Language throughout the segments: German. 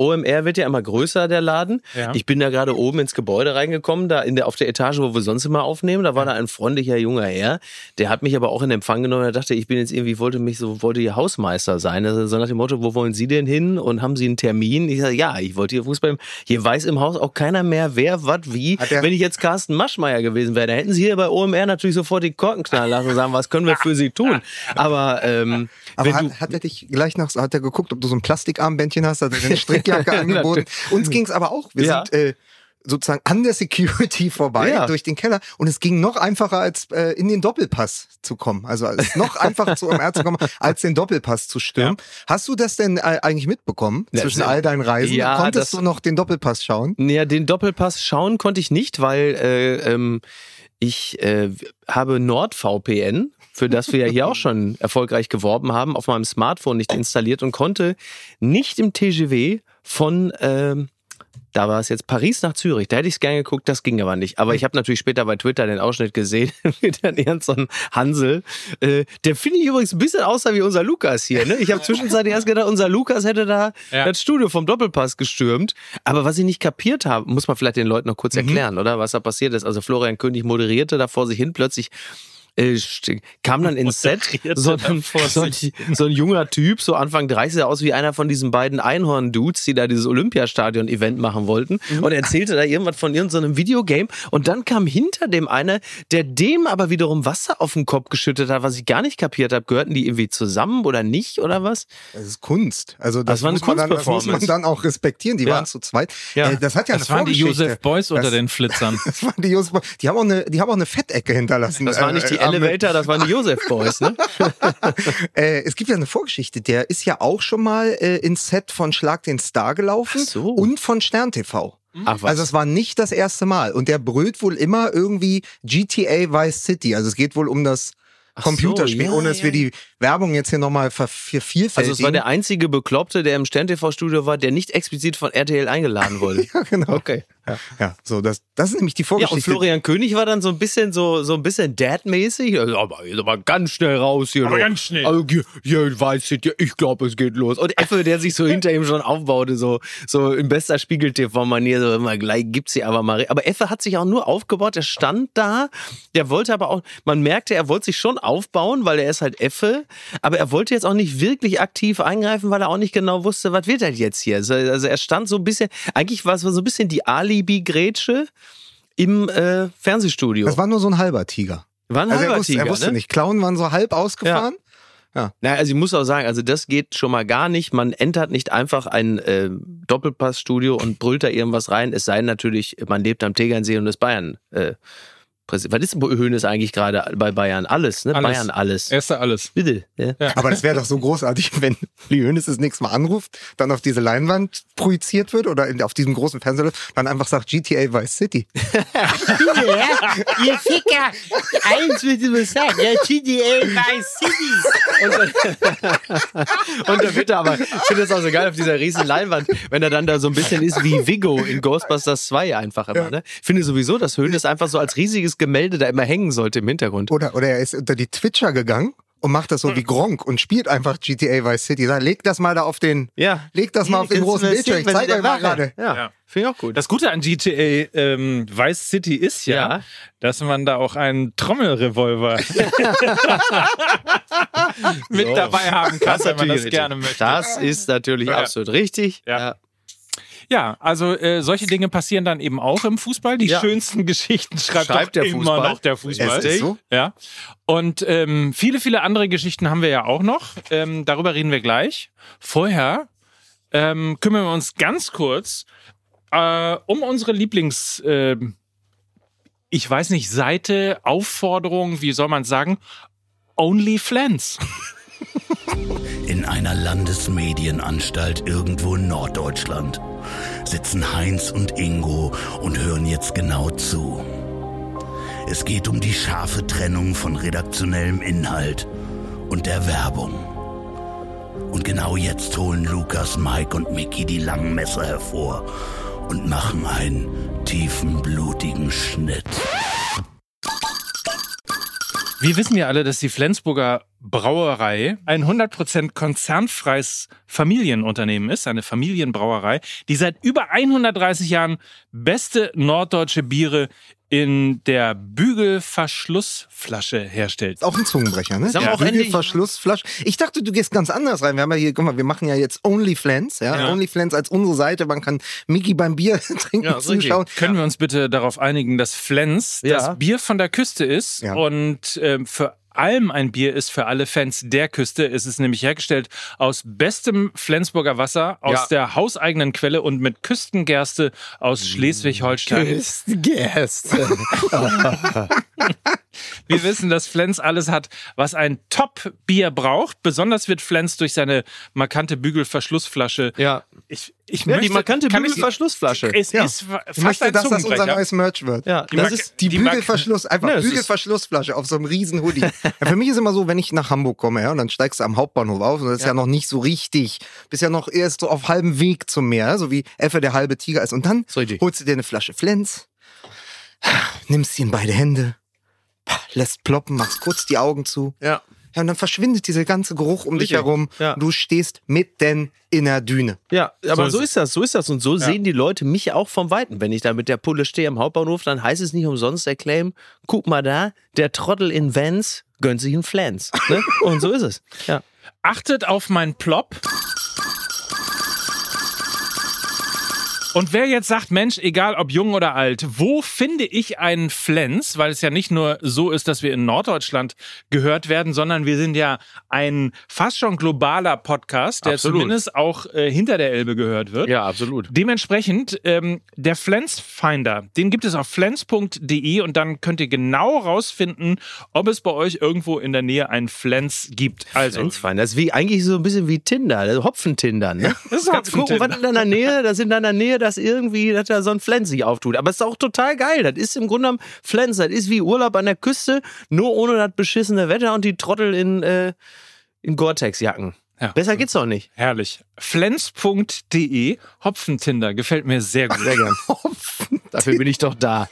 OMR wird ja immer größer, der Laden. Ja. Ich bin da gerade oben ins Gebäude reingekommen, da in der, auf der Etage, wo wir sonst immer aufnehmen. Da war da ein freundlicher junger Herr. Der hat mich aber auch in Empfang genommen. Er dachte, ich bin jetzt irgendwie, wollte mich so, wollte hier Hausmeister sein. Also so nach dem Motto, wo wollen Sie denn hin? Und haben Sie einen Termin? Ich sage, ja, ich wollte hier Fußball. Hier weiß im Haus auch keiner mehr, wer, was, wie. Hat Wenn ich jetzt Carsten Maschmeyer gewesen wäre, dann hätten Sie hier bei OMR natürlich sofort die Korken knallen lassen und sagen, was können wir für Sie tun? Aber, ähm, Aber wenn du, hat, hat er dich gleich noch, hat er geguckt, ob du so ein Plastikarmbändchen hast, hat er dir eine Strickjacke angeboten. Uns ging es aber auch. Wir Ja. sind äh, sozusagen an der Security vorbei Ja. durch den Keller und es ging noch einfacher als äh, in den Doppelpass zu kommen. Also es ist noch einfacher zu OMR zu kommen, als den Doppelpass zu stürmen. Hast du das denn äh, eigentlich mitbekommen Ja, zwischen all deinen Reisen? Ja, Konntest du noch den Doppelpass schauen? Ja, den Doppelpass schauen konnte ich nicht, weil äh, ähm, ich äh, habe NordVPN, für das wir ja hier auch schon erfolgreich geworben haben, auf meinem Smartphone nicht installiert und konnte nicht im TGW von ähm, da war es jetzt Paris nach Zürich. Da hätte ich es gerne geguckt, das ging aber nicht. Aber ich habe natürlich später bei Twitter den Ausschnitt gesehen mit irgend so einem Hansel. Äh, der finde ich übrigens ein bisschen aussah wie unser Lukas hier. Ne? Ich habe zwischenzeitlich erst gedacht, unser Lukas hätte da Ja. das Studio vom Doppelpass gestürmt. Aber was ich nicht kapiert habe, muss man vielleicht den Leuten noch kurz erklären, oder? Was da passiert ist. Also Florian König moderierte da vor sich hin, plötzlich äh, kam dann ins Set so ein, so, ein, so ein junger Typ, so Anfang 30, sah aus wie einer von diesen beiden Einhorn-Dudes, die da dieses Olympiastadion-Event machen wollten Mhm. und erzählte da irgendwas von irgendeinem Videogame und dann kam hinter dem einer, der dem aber wiederum Wasser auf den Kopf geschüttet hat, was ich gar nicht kapiert habe. Gehörten die irgendwie zusammen oder nicht oder was? Das ist Kunst. Also das, Das war eine muss, man dann, das muss man dann auch respektieren. Die Ja. waren zu zweit. Ja. Äh, das hat ja Das eine waren die. Josef Beuys unter Das- den Flitzern. Das waren die Josef Boys. Die haben auch eine, die haben auch eine Fettecke hinterlassen. Das war nicht die Äh, äh, Elevator, das waren die Josef Boys, ne? Äh, es gibt ja eine Vorgeschichte. Der ist ja auch schon mal äh, ins Set von Schlag den Star gelaufen so. und von Stern TV. Ach was. Also es war nicht das erste Mal. Und der brüllt wohl immer irgendwie GTA Vice City. Also es geht wohl um das Ach so, Computerspiel, ja, ohne dass ja, wir die Werbung jetzt hier nochmal ver vervielfältigen. Also es war der einzige Bekloppte, der im Stern-TV-Studio war, der nicht explizit von RTL eingeladen wurde. ja, genau. Okay. Ja, so, das, das ist nämlich die Ja, Vorgeschichte. und Florian König war dann so ein bisschen so, so ein bisschen Dad-mäßig. Also, aber aber ganz schnell raus hier. Aber du. ganz schnell. Also, hier, hier weiß ich, ich glaube, es geht los. Und Effe, der sich so hinter ihm schon aufbaute, so, so in bester Spiegel-TV-Manier, so immer gleich gibt's sie aber mal. Aber Effe hat sich auch nur aufgebaut, der stand da, der wollte aber auch, man merkte, er wollte sich schon aufbauen, weil er ist halt Effe, aber er wollte jetzt auch nicht wirklich aktiv eingreifen, weil er auch nicht genau wusste, was wird das jetzt hier. Also, also er stand so ein bisschen, eigentlich war es so ein bisschen die Alibi-Grätsche im äh, Fernsehstudio. das war nur so ein halber Tiger. War ein Also er halber wusste, Tiger, er wusste ne? nicht. Klauen waren so halb ausgefahren. Na, also ich muss auch sagen, also das geht schon mal gar nicht. Man entert nicht einfach ein äh, Doppelpassstudio und brüllt da irgendwas rein. Es sei denn natürlich, man lebt am Tegernsee und ist Bayern. Äh, Präsident. Was ist Höhnes eigentlich gerade bei Bayern? Alles, ne? Alles. Bayern alles. Erste alles. Bitte. Ja. Aber das wäre doch so großartig, wenn Uli Hoeneß das nächste Mal anruft, dann auf diese Leinwand projiziert wird oder in, auf diesem großen Fernseher, dann einfach sagt GTA Vice City. Ihr Ficker! Eins wird immer sagen, ja, GTA Vice City! Und dann, und dann wird er aber, ich finde das auch so geil auf dieser riesen Leinwand, wenn er dann da so ein bisschen ist wie Vigo in Ghostbusters 2 einfach immer, ne? Ich finde sowieso, dass Höhnes einfach so als riesiges Gemälde da immer hängen sollte im Hintergrund. Oder, oder er ist unter die Twitcher gegangen und macht das so wie Gronk und spielt einfach GTA Vice City. Sag, leg das mal da auf den, Ja. leg das mal auf den großen Bildschirm. Ich zeig euch mal gerade. Ja, Ja. finde ich auch gut. Das Gute an GTA ähm, Vice City ist ja, Ja. dass man da auch einen Trommelrevolver mit So. dabei haben kann, wenn man das natürlich gerne möchte. Das ist natürlich Ja. absolut richtig. Ja. Ja, also äh, solche Dinge passieren dann eben auch im Fußball. Die Ja. schönsten Geschichten schreibt, Schreibt doch der immer Fußball. noch der Fußball. So. Ja. Und ähm, viele, viele andere Geschichten haben wir ja auch noch. Ähm, darüber reden wir gleich. Vorher ähm, kümmern wir uns ganz kurz äh, um unsere Lieblings, äh, ich weiß nicht, Seite, Aufforderung, wie soll man sagen, OnlyFlans. In einer Landesmedienanstalt irgendwo in Norddeutschland sitzen Heinz und Ingo und hören jetzt genau zu. Es geht um die scharfe Trennung von redaktionellem Inhalt und der Werbung. Und genau jetzt holen Lukas, Mike und Mickey die langen Messer hervor und machen einen tiefen, blutigen Schnitt. Wir wissen ja alle, dass die Flensburger Brauerei ein 100% konzernfreies Familienunternehmen ist, eine Familienbrauerei, die seit über 130 Jahren beste norddeutsche Biere in der Bügelverschlussflasche herstellt. Auch ein Zungenbrecher, ne? Mal, auch Bügelverschlussflasche. Ich dachte, du gehst ganz anders rein. Wir haben ja hier, guck mal, wir machen ja jetzt OnlyFlans, ja? Ja. OnlyFlans als unsere Seite. Man kann Mickey beim Bier trinken Ja, zuschauen. Können wir uns bitte darauf einigen, dass Flens Ja. das Bier von der Küste ist Ja. und ähm, für allem ein Bier ist für alle Fans der Küste. Es ist nämlich hergestellt aus bestem Flensburger Wasser, aus Ja. der hauseigenen Quelle und mit Küstengerste aus Schleswig-Holstein. Gäste. Wir wissen, dass Flens alles hat, was ein Top-Bier braucht. Besonders wird Flens durch seine markante Bügelverschlussflasche. Ja. Ich, ich Ja, die möchte, markante kann ich- Bügelverschlussflasche. Es Ja. ist fa- Ich fast möchte, ein dass das unser neues Merch wird. Ja, Die das ist Die, Die Bügelverschluss, einfach Ne, Bügelverschlussflasche auf so einem riesen Hoodie. ja, für mich ist immer so, wenn ich nach Hamburg komme, ja, und dann steigst du am Hauptbahnhof auf und das ist ja, Ja. noch nicht so richtig. Bist ja noch erst so auf halbem Weg zum Meer, ja, so wie Effe der halbe Tiger ist. Und dann richtig. holst du dir eine Flasche Flens, nimmst sie in beide Hände, lässt ploppen, machst kurz die Augen zu. Ja. Ja, und dann verschwindet dieser ganze Geruch um dich Richtig. herum. Ja. Du stehst mitten in der Düne. Ja, aber so es. ist das, so ist das. Und so sehen die Leute mich auch vom Weiten. Wenn ich da mit der Pulle stehe am Hauptbahnhof, dann heißt es nicht umsonst der Claim, guck mal da, der Trottel in Vans gönnt sich einen Flans. Ne? Und so ist es. Ja. Achtet auf meinen Plop. Und wer jetzt sagt, Mensch, egal ob jung oder alt, wo finde ich einen Flens? Weil es ja nicht nur so ist, dass wir in Norddeutschland gehört werden, sondern wir sind ja ein fast schon globaler Podcast, der Absolut. zumindest auch äh, hinter der Elbe gehört wird. ja, absolut. Dementsprechend, ähm, der Flens Finder, den gibt es auf flens.de und dann könnt ihr genau rausfinden, ob es bei euch irgendwo in der Nähe einen Flens gibt. Also, Flensfein. Das ist wie, eigentlich so ein bisschen wie Tinder, also Hopfentinder. Ne? das ist Kannst gucken, was in deiner Nähe, das in deiner Nähe, das irgendwie, dass da so ein Flens sich auftut. Aber es ist auch total geil. Das ist im Grunde genommen Flens. Das ist wie Urlaub an der Küste, nur ohne das beschissene Wetter und die Trottel in, äh, in Gore-Tex-Jacken. Ja. Besser geht's doch nicht. Herrlich. Flens.de, Hopfentinder, gefällt mir sehr gut. Sehr gern. Dafür bin ich doch da.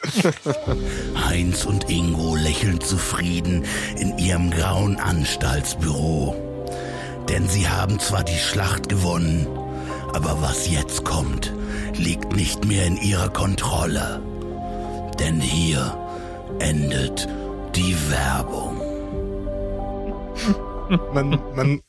Heinz und Ingo lächeln zufrieden in ihrem grauen Anstaltsbüro. Denn sie haben zwar die Schlacht gewonnen, aber was jetzt kommt, liegt nicht mehr in ihrer Kontrolle. Denn hier endet die Werbung. Man, man,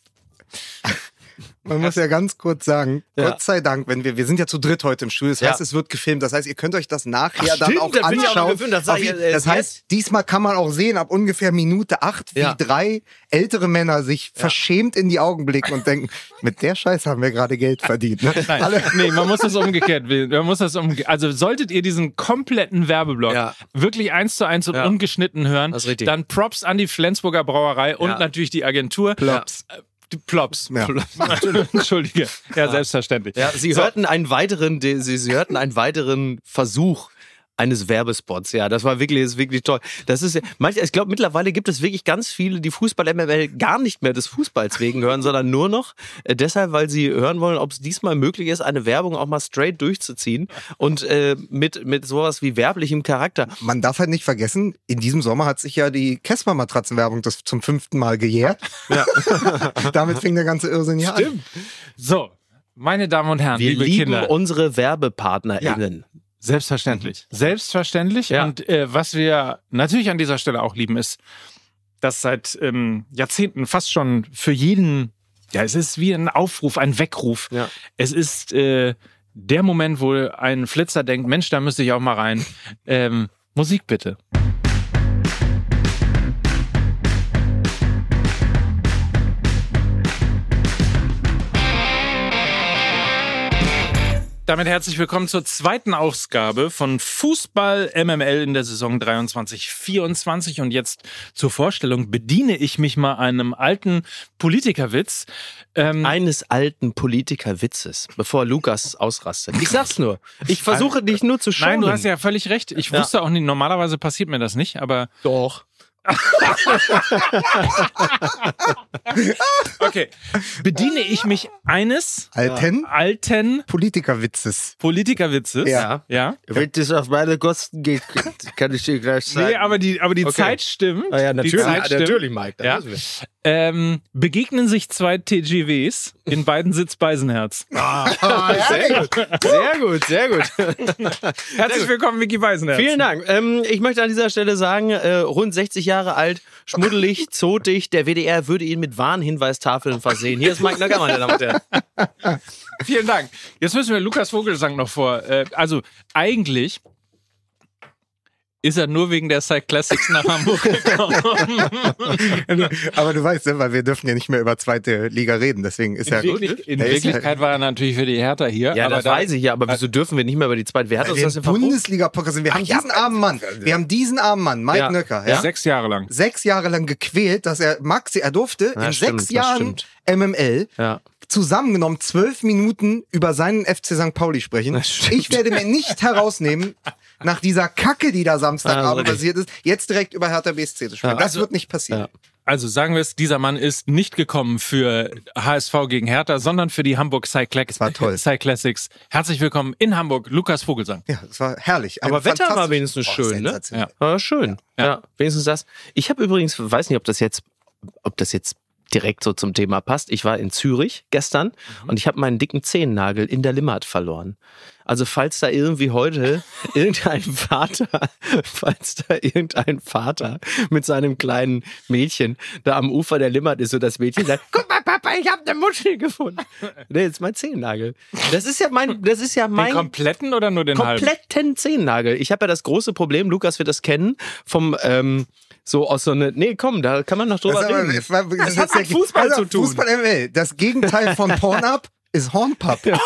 man muss ja ganz kurz sagen, Ja. Gott sei Dank, wenn wir, wir sind ja zu dritt heute im Studio, das heißt, Ja. es wird gefilmt, das heißt, ihr könnt euch das nachher Ach, dann stimmt, auch auch anschauen. gefilmt, das Auf äh, das heißt, diesmal kann man auch sehen, ab ungefähr Minute acht, wie Ja. drei ältere Männer sich verschämt in die Augen blicken und denken, mit der Scheiße haben wir gerade Geld verdient. Ne? Nein, Alle, nee, man muss das umgekehrt. Man muss das umge also solltet ihr diesen kompletten Werbeblock wirklich eins zu eins und ungeschnitten hören, dann Props an die Flensburger Brauerei und natürlich die Agentur. Plops. Die Plops. Ja. Entschuldige. Ja, selbstverständlich. Ja, Sie hörten einen weiteren, de- Sie, Sie hörten einen weiteren Versuch eines Werbespots. Ja, das war wirklich, das ist wirklich toll. Das ist, ja- manche, ich glaube, mittlerweile gibt es wirklich ganz viele, die Fußball-MML gar nicht mehr des Fußballs wegen hören, sondern nur noch äh, deshalb, weil sie hören wollen, ob es diesmal möglich ist, eine Werbung auch mal straight durchzuziehen und äh, mit, mit sowas wie werblichem Charakter. man darf halt nicht vergessen, in diesem Sommer hat sich ja die Casper-Matratzenwerbung das zum fünften Mal gejährt. Ja. Damit fing der ganze Irrsinn ja an. Stimmt. So, meine Damen und Herren, Wir liebe lieben Kinder. unsere WerbepartnerInnen. Selbstverständlich. Selbstverständlich. Ja. Und äh, was wir natürlich an dieser Stelle auch lieben, ist, dass seit ähm, Jahrzehnten fast schon für jeden, ja, es ist wie ein Aufruf, ein Weckruf. Ja. Es ist äh, der Moment, wo ein Flitzer denkt, Mensch, da müsste ich auch mal rein. Ähm, Musik bitte. Damit herzlich willkommen zur zweiten Ausgabe von Fußball MML in der Saison 23-24. Und jetzt zur Vorstellung bediene ich mich mal einem alten Politikerwitz. Ähm, Eines alten Politikerwitzes, bevor Lukas ausrastet. Ich sag's nur. Ich versuche dich nur zu schauen. Nein, du hast ja völlig recht. Ich Ja. wusste auch nicht, normalerweise passiert mir das nicht, aber Doch. Okay. Bediene ich mich eines Alten alten Politikerwitzes. Politikerwitzes? Ja. Ja. Wenn das auf meine Kosten geht, kann ich dir gleich sagen. Nee, aber die, aber die Okay. Zeit stimmt. Ah ja, Die natürlich, Zeit stimmt. natürlich, Mike. Ja. Ähm, begegnen sich zwei TGWs, in beiden sitzt Beisenherz. Sehr gut, sehr gut, sehr gut. Herzlich willkommen, Vicky Beisenherz. Vielen Dank. Ähm, ich möchte an dieser Stelle sagen, äh, rund 60 Jahre alt, schmuddelig, zotig, der WDR würde ihn mit Warnhinweistafeln versehen. Hier ist Mike Nackermann, meine Damen und Herren. Vielen Dank. Jetzt müssen wir Lukas Vogelsang noch vor. Äh, also eigentlich ist er nur wegen der Side Classics nach Hamburg gekommen. Aber du weißt, ne, weil wir dürfen ja nicht mehr über zweite Liga reden, deswegen ist ja in gut. Wirklich, in Er Wirklichkeit war er natürlich für die Hertha hier. Ja, aber das da, weiß ich ja, aber wieso dürfen wir nicht mehr über die zweite? Wer hat uns das im? Bundesliga-Podcast sind. Wir haben diesen armen Mann, wir haben diesen armen Mann, Mike Ja. Nöcker, Ja. ja, Sechs Jahre lang. sechs Jahre lang gequält, dass er Maxi, er durfte Ja, in stimmt, sechs Jahren. MML Ja. zusammengenommen zwölf Minuten über seinen FC St. Pauli sprechen. Ich werde mir nicht herausnehmen, nach dieser Kacke, die da Samstagabend Ja, passiert ist, jetzt direkt über Hertha BSC zu sprechen. Ja. Das wird nicht passieren. Ja. Also sagen wir es, dieser Mann ist nicht gekommen für HSV gegen Hertha, sondern für die Hamburg Cyclax war toll. Cyclassics. Herzlich willkommen in Hamburg, Lukas Vogelsang. Ja, das war herrlich. Ein Aber Wetter war wenigstens Oh, schön, ne? Ja, schön. Ja. Ja. wenigstens das. Ich habe übrigens, weiß nicht, ob das jetzt, ob das jetzt direkt so zum Thema passt. Ich war in Zürich gestern und ich habe meinen dicken Zehennagel in der Limmat verloren. Also falls da irgendwie heute irgendein Vater, falls da irgendein Vater mit seinem kleinen Mädchen da am Ufer der Limmat ist und das Mädchen sagt, guck mal Papa, ich habe eine Muschel gefunden. Nee, das ist mein Zehennagel. Das ist ja mein, das ist ja Den mein kompletten oder nur den halben? kompletten Zehennagel. Ich habe ja das große Problem, Lukas wird das kennen, vom ähm, so aus so eine. Nee, komm, da kann man noch drüber Das, ist aber- reden. das, Das hat mit Fußball also, zu tun. Fußball ML. Das Gegenteil von Pornhub ist Hornpub. Ja,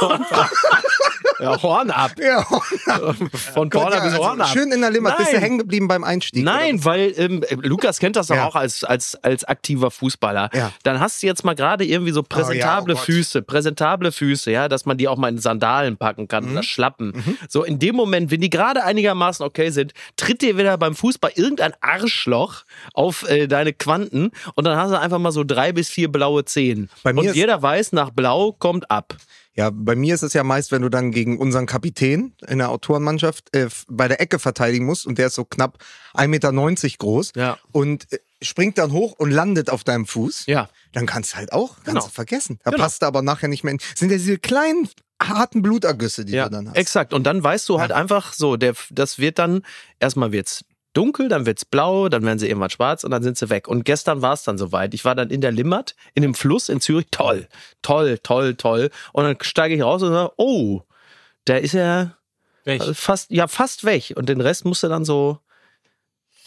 Ja, Horn ab. Hornpub. Von Porno bis Horn ab. also Schön in der Limmat. Bist du hängen geblieben beim Einstieg? Nein, weil ähm, Lukas kennt das doch Ja. auch als, als, als aktiver Fußballer. Ja. Dann hast du jetzt mal gerade irgendwie so präsentable oh Gott. Füße, präsentable Füße, ja, dass man die auch mal in Sandalen packen kann Mhm. oder Schlappen. So in dem Moment, wenn die gerade einigermaßen okay sind, tritt dir wieder beim Fußball irgendein Arschloch auf äh, deine Quanten und dann hast du einfach mal so drei bis vier blaue Zehen. Und jeder weiß, nach blau kommt ab. Ja, bei mir ist es ja meist, wenn du dann gegen unseren Kapitän in der Autorenmannschaft äh, bei der Ecke verteidigen musst und der ist so knapp 1,90 Meter groß Ja. und äh, springt dann hoch und landet auf deinem Fuß. Ja. Dann kannst du halt auch, kannst Genau. du vergessen. Da Genau. passt du aber nachher nicht mehr in. Sind ja diese kleinen, harten Blutergüsse, die Ja, du dann hast. exakt. Und dann weißt du halt einfach so, der, das wird dann, erstmal wird's dunkel, dann wird's blau, dann werden sie irgendwann schwarz und dann sind sie weg. Und gestern war es dann soweit. Ich war dann in der Limmat, in dem Fluss in Zürich. Toll, toll, toll, toll. Und dann steige ich raus und sage, oh, der ist ja Welch? fast, ja, fast weg. Und den Rest musste dann so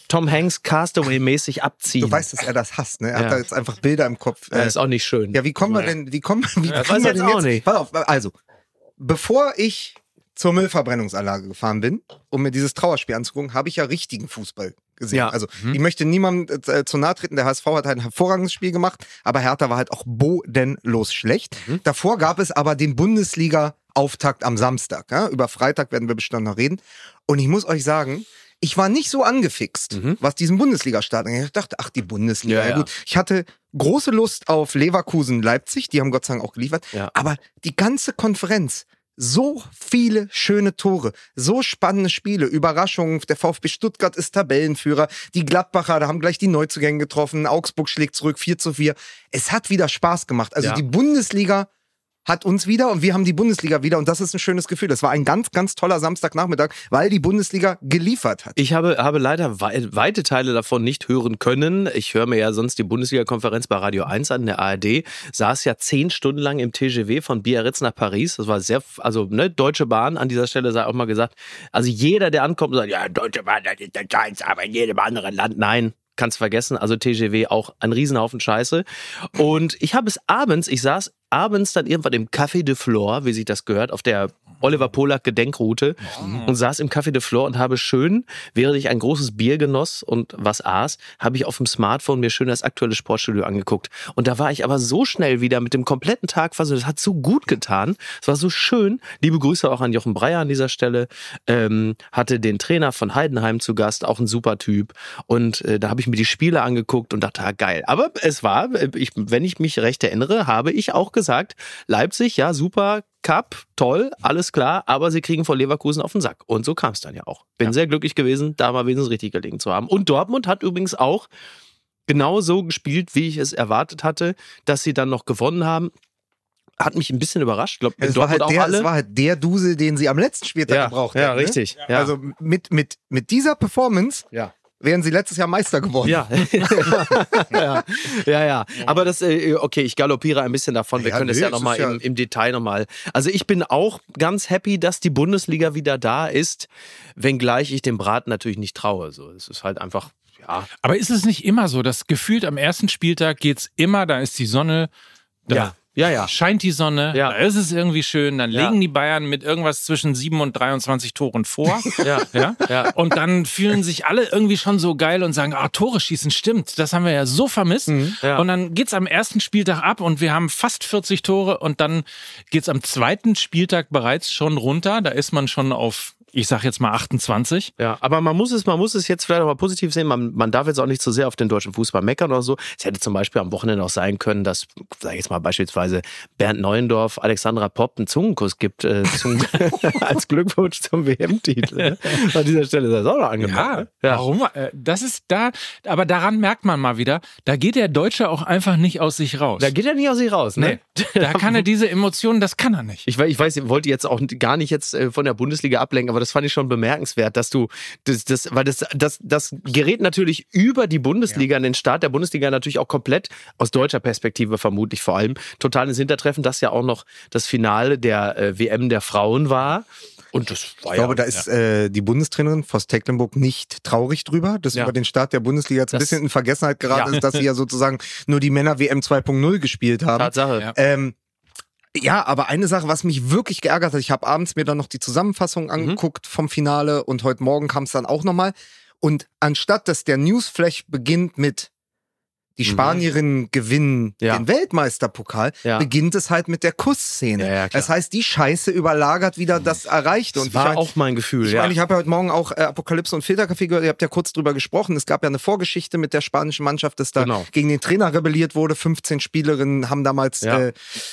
Tom Hanks Castaway-mäßig abziehen. Du weißt, dass er das hasst, ne? Er Ja. hat da jetzt einfach Bilder im Kopf. ja, Äh, ist auch nicht schön. Ja, wie kommen wir denn, wie kommen, wie Ja, kommen weiß wir jetzt denn auch jetzt? nicht. Pass auf, also, bevor ich zur Müllverbrennungsanlage gefahren bin, um mir dieses Trauerspiel anzugucken, habe ich ja richtigen Fußball gesehen. Ja. Also, ich möchte niemandem äh, zu nahe treten. Der HSV hat halt ein hervorragendes Spiel gemacht, aber Hertha war halt auch bodenlos schlecht. Davor gab es aber den Bundesliga-Auftakt am Samstag. Ja? Über Freitag werden wir bestimmt noch reden. Und ich muss euch sagen, ich war nicht so angefixt, was diesen Bundesliga-Start angeht. Ich dachte, ach, die Bundesliga, Ja, ja, ja. gut. Ich hatte große Lust auf Leverkusen, Leipzig, die haben Gott sei Dank auch geliefert. Ja. Aber die ganze Konferenz, so viele schöne Tore, so spannende Spiele, Überraschungen. Der VfB Stuttgart ist Tabellenführer. Die Gladbacher, da haben gleich die Neuzugänge getroffen. Augsburg schlägt zurück 4 zu 4. Es hat wieder Spaß gemacht. Also Ja. die Bundesliga hat uns wieder und wir haben die Bundesliga wieder und das ist ein schönes Gefühl. Das war ein ganz, ganz toller Samstagnachmittag, weil die Bundesliga geliefert hat. Ich habe, habe leider wei weite Teile davon nicht hören können. Ich höre mir ja sonst die Bundesliga-Konferenz bei Radio 1 an, der ARD. Saß ja zehn Stunden lang im TGW von Biarritz nach Paris. Das war sehr, also ne, Deutsche Bahn an dieser Stelle sei auch mal gesagt. Also jeder, der ankommt sagt, ja, Deutsche Bahn, das ist der Scheiß, aber in jedem anderen Land. Nein, kannst vergessen. Also TGW auch ein Riesenhaufen Scheiße. Und ich habe es abends, ich saß abends dann irgendwann im Café de Flore, wie sich das gehört, auf der Oliver Polak Gedenkroute und saß im Café de Flore und habe schön, während ich ein großes Bier genoss und was aß, habe ich auf dem Smartphone mir schön das aktuelle Sportstudio angeguckt. Und da war ich aber so schnell wieder mit dem kompletten Tag versucht. Das hat so gut getan. Es war so schön. Liebe Grüße auch an Jochen Breyer an dieser Stelle. Ähm, hatte den Trainer von Heidenheim zu Gast, auch ein super Typ. Und äh, da habe ich mir die Spiele angeguckt und dachte, ah, geil. Aber es war, äh, ich, wenn ich mich recht erinnere, habe ich auch gesagt, Leipzig, ja, super, Cup, toll, alles klar, aber sie kriegen vor Leverkusen auf den Sack. Und so kam es dann ja auch. Bin sehr glücklich gewesen, da mal wenigstens richtig gelegen zu haben. Und Dortmund hat übrigens auch genau so gespielt, wie ich es erwartet hatte, dass sie dann noch gewonnen haben. Hat mich ein bisschen überrascht. Ich glaube, Es war, halt der, es war halt der Dusel, den sie am letzten Spieltag ja, gebraucht ja, hätten. ne? richtig. Ja. Also mit, mit, mit dieser Performance ja. Wären sie letztes Jahr Meister geworden. Ja. ja, ja, ja. Aber das, äh, okay, ich galoppiere ein bisschen davon. Wir Ja, können das nee, ja es nochmal ja- im, im Detail nochmal. Also ich bin auch ganz happy, dass die Bundesliga wieder da ist, wenngleich ich dem Braten natürlich nicht traue. So, es ist halt einfach, ja. Aber ist es nicht immer so, dass gefühlt am ersten Spieltag geht's immer, da ist die Sonne, da Ja, ja, ja. scheint die Sonne, Ja. da ist es irgendwie schön, dann Ja. legen die Bayern mit irgendwas zwischen 7 und 23 Toren vor. Ja, Ja? ja. Und dann fühlen sich alle irgendwie schon so geil und sagen, ah, Tore schießen, stimmt, das haben wir ja so vermisst. Mhm. Ja. Und dann geht's am ersten Spieltag ab und wir haben fast 40 Tore und dann geht's am zweiten Spieltag bereits schon runter. Da ist man schon auf, ich sag jetzt mal 28. Ja, aber man muss es, man muss es jetzt vielleicht auch mal positiv sehen. Man, man darf jetzt auch nicht zu sehr auf den deutschen Fußball meckern oder so. Es hätte zum Beispiel am Wochenende auch sein können, dass, sag ich jetzt mal beispielsweise Bernd Neuendorf, Alexandra Popp einen Zungenkuss gibt äh, zum, als Glückwunsch zum WM-Titel. Ne? An dieser Stelle ist das auch noch angebracht. Ja, ja. warum? Äh, Das ist da, aber daran merkt man mal wieder, da geht der Deutsche auch einfach nicht aus sich raus. Da geht er nicht aus sich raus. Ne? nee, da kann er diese Emotionen, das kann er nicht. Ich, ich weiß, ich wollte jetzt auch gar nicht jetzt äh, von der Bundesliga ablenken, aber das fand ich schon bemerkenswert, dass du das, das weil das, das, das gerät natürlich über die Bundesliga, in den Start der Bundesliga natürlich auch komplett aus deutscher Perspektive vermutlich vor allem total ins Hintertreffen, dass ja auch noch das Finale der äh, WM der Frauen war. Und das war Ich glaube, ja, da ist äh, die Bundestrainerin Voss Tecklenburg nicht traurig drüber, dass Ja. über den Start der Bundesliga jetzt ein Das- bisschen in Vergessenheit geraten Ja. ist, dass sie ja sozusagen nur die Männer WM 2.0 gespielt haben. Tatsache. Ja. Ähm, ja, aber eine Sache, was mich wirklich geärgert hat, ich habe abends mir dann noch die Zusammenfassung angeguckt vom Finale und heute Morgen kam es dann auch nochmal. Und anstatt dass der Newsflash beginnt mit die Mhm. Spanierinnen gewinnen Ja. den Weltmeisterpokal, Ja. beginnt es halt mit der Kussszene. Ja, das heißt, die Scheiße überlagert wieder das Erreichte. Das Und war ich mein, auch mein Gefühl, ich ja. meine, ich habe ja heute Morgen auch äh, Apokalypse und Filterkaffee gehört. Ihr habt ja kurz drüber gesprochen. Es gab ja eine Vorgeschichte mit der spanischen Mannschaft, dass da Genau. gegen den Trainer rebelliert wurde. 15 Spielerinnen haben damals äh,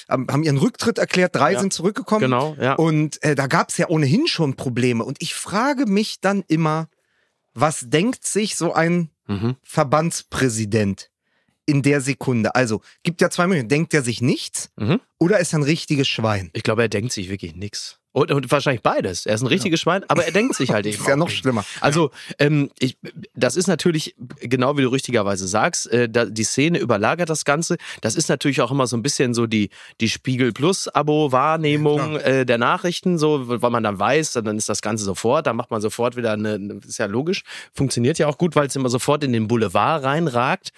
haben ihren Rücktritt erklärt. Drei sind zurückgekommen. genau, ja. Und äh, da gab es ja ohnehin schon Probleme. Und ich frage mich dann immer, was denkt sich so ein Mhm. Verbandspräsident in der Sekunde? Also gibt ja zwei Möglichkeiten. Denkt er sich nichts Mhm. oder ist er ein richtiges Schwein? Ich glaube, er denkt sich wirklich nix. Und, und wahrscheinlich beides. Er ist ein richtiges Schwein, aber er denkt sich halt eben. Ist ja noch nichts. schlimmer. Also, ähm, ich, das ist natürlich, genau wie du richtigerweise sagst, äh, da, die Szene überlagert das Ganze. Das ist natürlich auch immer so ein bisschen so die, die Spiegel Plus-Abo-Wahrnehmung Ja, äh, der Nachrichten, so, weil man dann weiß, dann ist das Ganze sofort, dann macht man sofort wieder eine- ist ja logisch, funktioniert ja auch gut, weil es immer sofort in den Boulevard reinragt.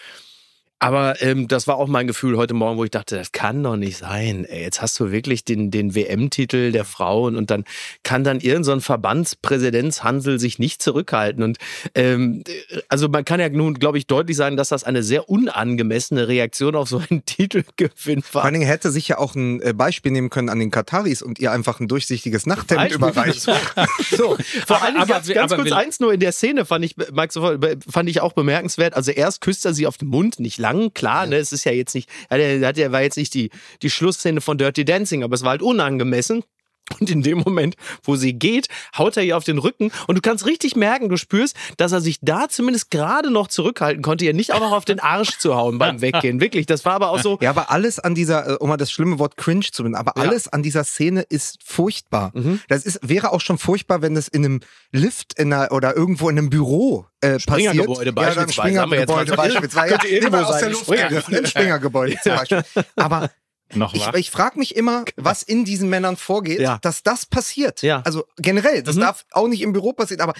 Aber ähm, das war auch mein Gefühl heute Morgen, wo ich dachte, das kann doch nicht sein. Ey, jetzt hast du wirklich den, den WM-Titel der Frauen und dann kann dann irgendein so Verbandspräsidentshansel sich nicht zurückhalten. Und ähm, also man kann ja nun, glaube ich, deutlich sagen, dass das eine sehr unangemessene Reaktion auf so einen Titelgewinn Vor war. allen Dingen hätte sich ja auch ein äh, Beispiel nehmen können an den Kataris und ihr einfach ein durchsichtiges Nachthemd überreicht. So, vor Aber- allem aber ganz, wir- ganz aber kurz eins nur in der Szene fand ich, Max, fand ich auch bemerkenswert. Also erst küsst er sie auf den Mund, nicht lang, klar, ne, es ist ja jetzt nicht, ja, der, der war jetzt nicht die, die Schlussszene von Dirty Dancing, aber es war halt unangemessen. Und in dem Moment, wo sie geht, haut er ihr auf den Rücken und du kannst richtig merken, du spürst, dass er sich da zumindest gerade noch zurückhalten konnte, ihr nicht auch noch auf den Arsch zu hauen beim Weggehen. Wirklich, das war aber auch so. Ja, aber alles an dieser, äh, um mal das schlimme Wort cringe zu benennen, aber Ja. alles an dieser Szene ist furchtbar. Mhm. Das ist, wäre auch schon furchtbar, wenn das in einem Lift in einer, oder irgendwo in einem Büro äh, passiert. Springergebäude beispielsweise, Ja, Springergebäude beispielsweise. Ja, irgendwo nehmen wir aus der Luft Springer. gegriffen, Springergebäude zum Beispiel. Aber Noch ich, ich frage mich immer, was in diesen Männern vorgeht, Ja. dass das passiert. Ja. Also generell, das Mhm. darf auch nicht im Büro passieren, aber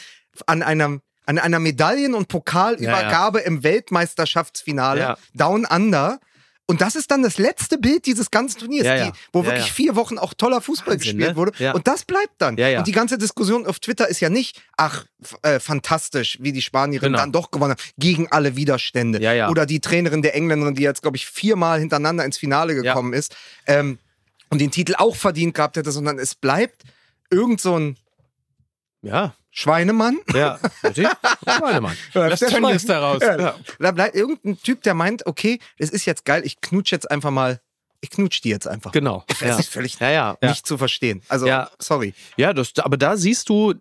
an einem an einer Medaillen- und Pokalübergabe im Weltmeisterschaftsfinale Ja. Down Under Und das ist dann das letzte Bild dieses ganzen Turniers, Ja, ja. Die, wo Ja, wirklich vier Wochen auch toller Fußball Wahnsinn, gespielt ne? wurde. Und das bleibt dann. Und die ganze Diskussion auf Twitter ist ja nicht, ach, äh, fantastisch, wie die Spanierin Genau. dann doch gewonnen hat, gegen alle Widerstände. Oder die Trainerin der Engländerin, die jetzt, glaube ich, viermal hintereinander ins Finale gekommen ist ähm, und den Titel auch verdient gehabt hätte, sondern es bleibt irgend so ein Ja, Schweinemann. ja. Natürlich. Meine Mann. Das Der Tönnies Schwein- daraus. Ja. Da bleibt irgendein Typ, der meint, okay, es ist jetzt geil, ich knutsch jetzt einfach mal, ich knutsch die jetzt einfach. Genau. Das Ja. ist völlig Ja, ja. nicht zu verstehen. Also, Ja. sorry. Ja, das, aber da siehst du,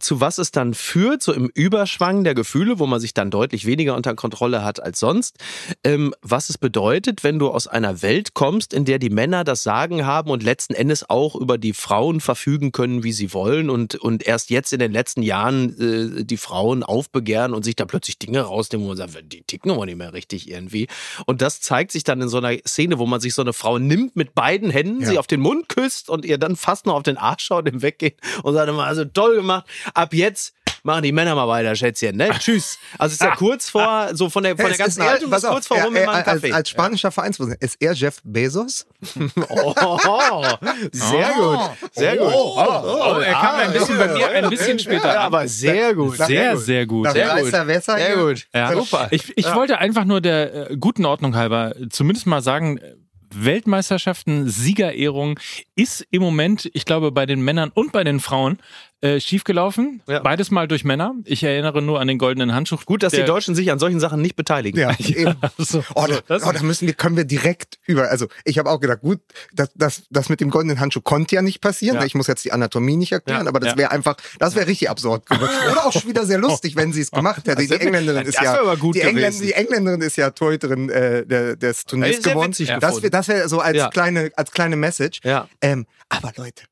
zu was es dann führt, so im Überschwang der Gefühle, wo man sich dann deutlich weniger unter Kontrolle hat als sonst. Ähm, was es bedeutet, wenn du aus einer Welt kommst, in der die Männer das Sagen haben und letzten Endes auch über die Frauen verfügen können, wie sie wollen und, und erst jetzt in den letzten Jahren äh, die Frauen aufbegehren und sich da plötzlich Dinge rausnehmen, wo man sagt, die ticken aber nicht mehr richtig irgendwie. Und das zeigt sich dann in so einer Szene, wo man sich so eine Frau nimmt mit beiden Händen, Ja. sie auf den Mund küsst und ihr dann fast noch auf den Arsch schaut im Weggehen und sagt immer, also toll gemacht, ab jetzt machen die Männer mal weiter, Schätzchen, ne? Tschüss. Also es ist ja kurz vor, so von der, von der Es ganzen ist er- Haltung pass kurz vor rum, einen als, Kaffee. als spanischer Vereinspräsident, ist er Jeff Bezos? Oh, sehr gut, sehr gut. Oh, er kam ein bisschen bei mir ein bisschen später. Ja, aber sehr gut. Sehr, sehr gut. Nach Sehr gut. Weißer Wässer Sehr gut. Ja. Super. Ich, ich wollte einfach nur der äh, guten Ordnung halber zumindest mal sagen, äh, Weltmeisterschaften, Siegerehrung ist im Moment, ich glaube, bei den Männern und bei den Frauen äh, schiefgelaufen. Ja. Beides mal durch Männer. Ich erinnere nur an den goldenen Handschuh. Gut, dass die Deutschen sich an solchen Sachen nicht beteiligen. Ja, eben. So, Oh, da, das- oh, da müssen wir, können wir direkt über. Also ich habe auch gedacht, gut, das, das, das mit dem goldenen Handschuh konnte ja nicht passieren. Ja. Ich muss jetzt die Anatomie nicht erklären, Ja, aber das ja. wäre einfach, das wäre richtig absurd gewesen. Oder auch schon wieder sehr lustig, wenn sie es gemacht hätte. Die Engländerin ist ja, die, Engländ, gewesen. die Engländerin ist ja Torhüterin äh, der, des Turniers geworden. das wäre das wär so als Ja. kleine, als kleine Message. Ja. Ähm, aber Leute,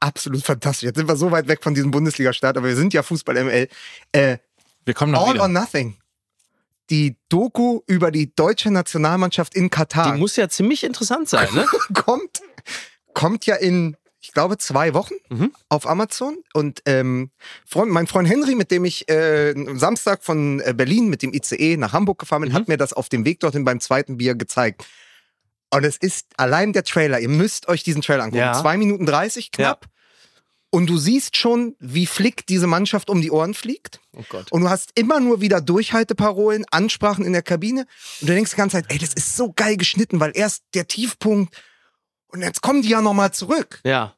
absolut fantastisch. Jetzt sind wir so weit weg von diesem Bundesliga-Start, aber wir sind ja Fußball-ML. Äh, Wir kommen noch All wieder. or Nothing. Die Doku über die deutsche Nationalmannschaft in Katar Die muss ja ziemlich interessant sein, ne? kommt, kommt ja in, ich glaube, zwei Wochen Mhm. auf Amazon. Und ähm, Freund, mein Freund Henry, mit dem ich äh, am Samstag von äh, Berlin mit dem ICE nach Hamburg gefahren bin, Mhm. hat mir das auf dem Weg dorthin beim zweiten Bier gezeigt. Und es ist allein der Trailer, ihr müsst euch diesen Trailer angucken. Ja. Zwei Minuten 30 knapp. Und du siehst schon, wie Flick diese Mannschaft um die Ohren fliegt. Oh Gott. Und du hast immer nur wieder Durchhalteparolen, Ansprachen in der Kabine. Und du denkst die ganze Zeit, ey, das ist so geil geschnitten, weil erst der Tiefpunkt und jetzt kommen die ja nochmal zurück. Ja.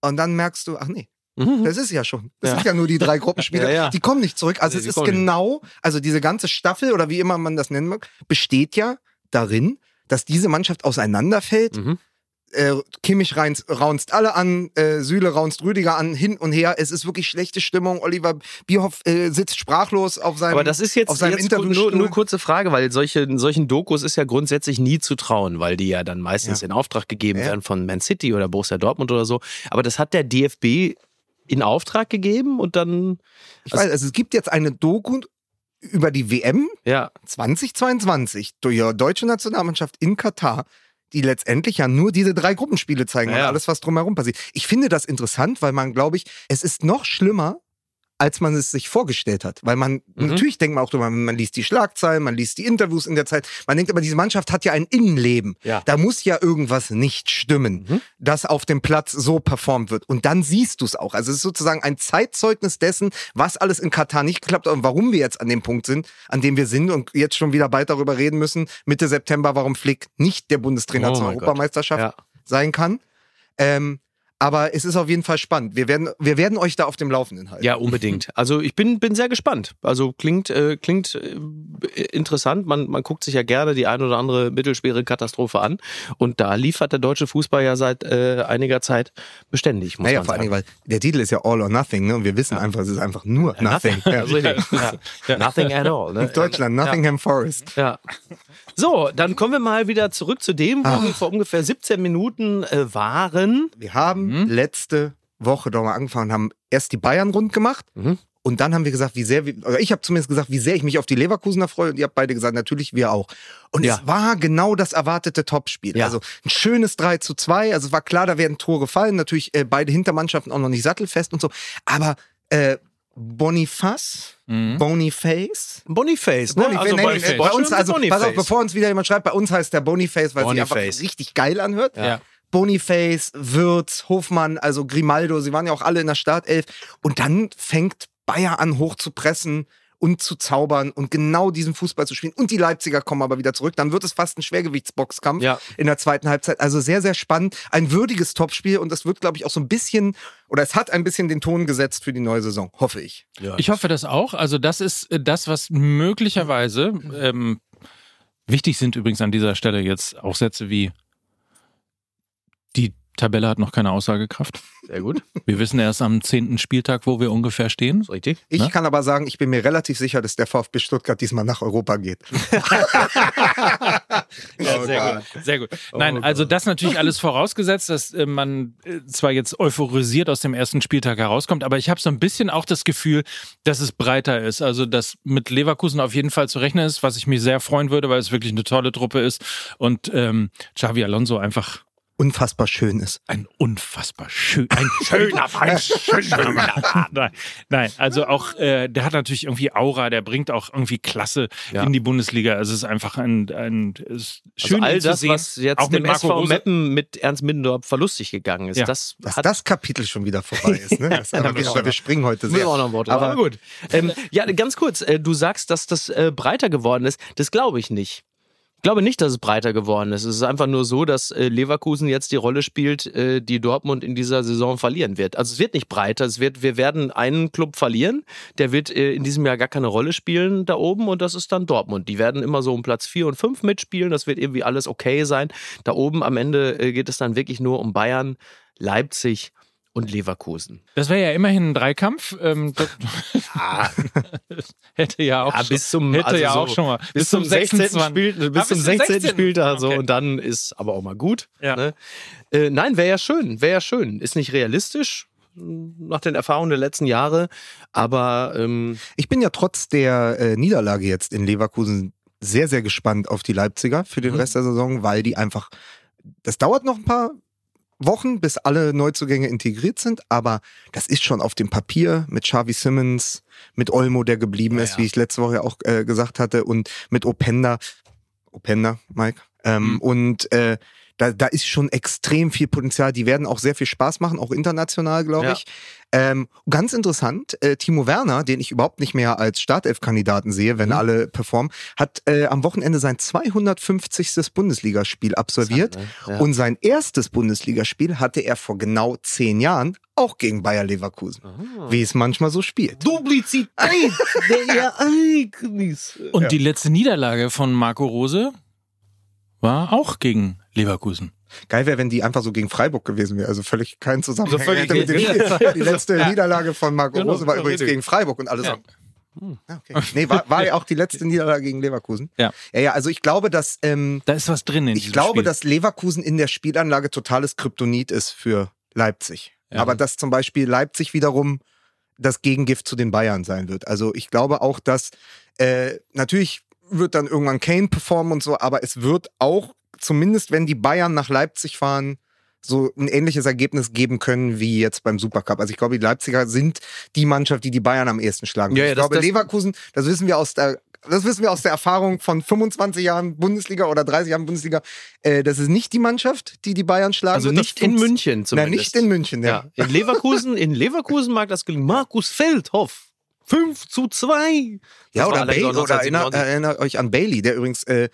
Und dann merkst du, ach nee, Mhm. das ist ja schon. Das Ja. sind ja nur die drei Gruppenspiele. Ja, ja. Die kommen nicht zurück. Also Nee, es ist nicht. genau, also diese ganze Staffel oder wie immer man das nennen mag, besteht ja darin, dass diese Mannschaft auseinanderfällt. Mhm. Äh, Kimmich reinst, raunst alle an, äh, Süle raunst Rüdiger an, hin und her. Es ist wirklich schlechte Stimmung. Oliver Bierhoff äh, sitzt sprachlos auf seinem Aber das ist jetzt, auf seinem jetzt nur, nur kurze Frage, weil solche, solchen Dokus ist ja grundsätzlich nie zu trauen, weil die ja dann meistens Ja. in Auftrag gegeben Ja. werden von Man City oder Borussia Dortmund oder so. Aber das hat der DFB in Auftrag gegeben und dann, Ich weiß, also es gibt jetzt eine Doku über die WM ja, 2022 durch die deutsche Nationalmannschaft in Katar, die letztendlich ja nur diese drei Gruppenspiele zeigen Ja, und alles, was drumherum passiert. Ich finde das interessant, weil man, glaube ich, es ist noch schlimmer, als man es sich vorgestellt hat. Weil man, Mhm. natürlich denkt man auch drüber, man liest die Schlagzeilen, man liest die Interviews in der Zeit. Man denkt aber, diese Mannschaft hat ja ein Innenleben. Ja. Da muss ja irgendwas nicht stimmen, Mhm. dass auf dem Platz so performt wird. Und dann siehst du es auch. Also es ist sozusagen ein Zeitzeugnis dessen, was alles in Katar nicht geklappt hat und warum wir jetzt an dem Punkt sind, an dem wir sind und jetzt schon wieder bald darüber reden müssen, Mitte September, warum Flick nicht der Bundestrainer Oh zur. Europameisterschaft ja. sein kann. Ähm, aber es ist auf jeden Fall spannend. Wir werden, wir werden euch da auf dem Laufenden halten. Ja, unbedingt. Also ich bin, bin sehr gespannt. Also klingt, äh, klingt äh, interessant. Man, man guckt sich ja gerne die ein oder andere mittelschwere Katastrophe an. Und da liefert der deutsche Fußball ja seit äh, einiger Zeit beständig, muss Naja, man vor allem, weil der Titel ist ja All or Nothing, ne? Und wir wissen einfach, es ist einfach nur Nothing. Ja. Also, ja. Nothing at all. Ne? In Deutschland, Nottingham Forest. Ja. So, dann kommen wir mal wieder zurück zu dem, wo Ah. wir vor ungefähr 17 Minuten äh, waren. Wir haben Mhm. letzte Woche doch mal angefangen, haben erst die Bayern rund gemacht Mhm. und dann haben wir gesagt, wie sehr, oder ich habe zumindest gesagt, wie sehr ich mich auf die Leverkusener freue und ihr habt beide gesagt, natürlich wir auch. Und Ja. es war genau das erwartete Topspiel. Ja. Also ein schönes 3 zu 2, also es war klar, da werden Tore fallen, natürlich äh, beide Hintermannschaften auch noch nicht sattelfest und so, aber äh, Boniface, Mhm. Boniface. Boniface, ne? Boniface, Also nee, Boniface. bei uns, also, pass auf, Boniface. bevor uns wieder jemand schreibt, bei uns heißt der Boniface, weil es sich einfach Boniface. richtig geil anhört. Ja. Boniface, Wirtz, Hofmann, also Grimaldo, sie waren ja auch alle in der Startelf. Und dann fängt Bayer an, hoch zu pressen und zu zaubern und genau diesen Fußball zu spielen. Und die Leipziger kommen aber wieder zurück. Dann wird es fast ein Schwergewichtsboxkampf Ja. in der zweiten Halbzeit. Also sehr, sehr spannend. Ein würdiges Topspiel und das wird, glaube ich, auch so ein bisschen, oder es hat ein bisschen den Ton gesetzt für die neue Saison, hoffe ich. Ich hoffe das auch. Also das ist äh, das, was möglicherweise ähm, wichtig sind übrigens an dieser Stelle jetzt auch Sätze wie die Tabelle hat noch keine Aussagekraft. Sehr gut. Wir wissen erst am zehnten Spieltag, wo wir ungefähr stehen. Richtig. Ich Ne? kann aber sagen, ich bin mir relativ sicher, dass der VfB Stuttgart diesmal nach Europa geht. Ja, sehr gut. Sehr gut. Nein, also das natürlich alles vorausgesetzt, dass äh, man äh, zwar jetzt euphorisiert aus dem ersten Spieltag herauskommt, aber ich habe so ein bisschen auch das Gefühl, dass es breiter ist. Also dass mit Leverkusen auf jeden Fall zu rechnen ist, was ich mich sehr freuen würde, weil es wirklich eine tolle Truppe ist und ähm, Xavi Alonso einfach Unfassbar schön ist. ein unfassbar schön, ein schöner, ein schöner Mann. Nein, nein, also auch, äh, der hat natürlich irgendwie Aura, der bringt auch irgendwie Klasse Ja. in die Bundesliga. Also es ist einfach ein, ein es ist schön also all das, sehen. was jetzt auch mit dem Marco SV. Meppen mit Ernst Middendorf verlustig gegangen ist, Ja. das Dass hat das Kapitel schon wieder vorbei ist. Ne? Das, aber, wir wir, springen heute sehr. auch noch ein Wort Aber- aber gut. Ähm, ja, ganz kurz. Äh, du sagst, dass das äh, breiter geworden ist. Das glaube ich nicht. Ich glaube nicht, dass es breiter geworden ist. Es ist einfach nur so, dass äh, Leverkusen jetzt die Rolle spielt, äh, die Dortmund in dieser Saison verlieren wird. Also es wird nicht breiter. Es wird, wir werden einen Club verlieren. Der wird äh, in diesem Jahr gar keine Rolle spielen da oben und das ist dann Dortmund. Die werden immer so um Platz vier und fünf mitspielen. Das wird irgendwie alles okay sein. Da oben am Ende geht es dann wirklich nur um Bayern, Leipzig und Leverkusen. Das wäre ja immerhin ein Dreikampf. Ähm, das hätte ja auch Ja, schon, bis zum, hätte also ja so, auch schon mal bis, zum 16. 26. Spiel, bis Ah, zum bis zum 16. 16.. Spieltag so Okay. und dann ist aber auch mal gut. Ja. Ne? Äh, nein, wäre ja schön, wäre ja schön. Ist nicht realistisch nach den Erfahrungen der letzten Jahre, aber ähm, Ich bin ja trotz der äh, Niederlage jetzt in Leverkusen sehr, sehr gespannt auf die Leipziger für den Mhm. Rest der Saison, weil die einfach, das dauert noch ein paar Wochen, bis alle Neuzugänge integriert sind, aber das ist schon auf dem Papier mit Xavi Simmons, mit Olmo, der geblieben Ja, ist, ja. wie ich letzte Woche auch äh, gesagt hatte, und mit Openda, Openda, Mike, ähm, Mhm. und äh, da, da ist schon extrem viel Potenzial. Die werden auch sehr viel Spaß machen, auch international, glaube Ja. ich. Ähm, ganz interessant, äh, Timo Werner, den ich überhaupt nicht mehr als Startelf-Kandidaten sehe, wenn Mhm. alle performen, hat äh, am Wochenende sein 250. Bundesligaspiel absolviert. Ja. Und sein erstes Bundesligaspiel hatte er vor genau zehn Jahren auch gegen Bayer Leverkusen. Ah. Wie es manchmal so spielt. Duplizität der Ereignisse. Und Ja. die letzte Niederlage von Marco Rose war auch gegen Leverkusen. Geil wäre, wenn die einfach so gegen Freiburg gewesen wäre. Also völlig kein Zusammenhang. So völlig mit dem Spiel. Die letzte Ja. Niederlage von Marco Genau, Rose war ja, übrigens richtig. gegen Freiburg und alle Ja. okay. Nee, war, war ja auch die letzte Niederlage gegen Leverkusen. Ja. Ja, ja, also ich glaube, dass ähm, Da ist was drin in ich glaube, Spiel. dass Leverkusen in der Spielanlage totales Kryptonit ist für Leipzig. Ja. Aber dass zum Beispiel Leipzig wiederum das Gegengift zu den Bayern sein wird. Also ich glaube auch, dass äh, natürlich wird dann irgendwann Kane performen und so, aber es wird auch, zumindest wenn die Bayern nach Leipzig fahren, so ein ähnliches Ergebnis geben können wie jetzt beim Supercup. Also ich glaube, die Leipziger sind die Mannschaft, die die Bayern am ehesten schlagen. Ja, wird. ja, ich das- glaube, das- Leverkusen, das wissen wir aus der das wissen wir aus der Erfahrung von 25 Jahren Bundesliga oder 30 Jahren Bundesliga. Äh, das ist nicht die Mannschaft, die die Bayern schlagen. Also nicht in München Nein, zumindest. nicht in München, ja. Ja. In Leverkusen, in Leverkusen mag das gelingen. Markus Feldhoff. 5 zu 2. Ja, oder, Bailey, oder erinnert, 1997. erinnert euch an Bailey, der übrigens äh,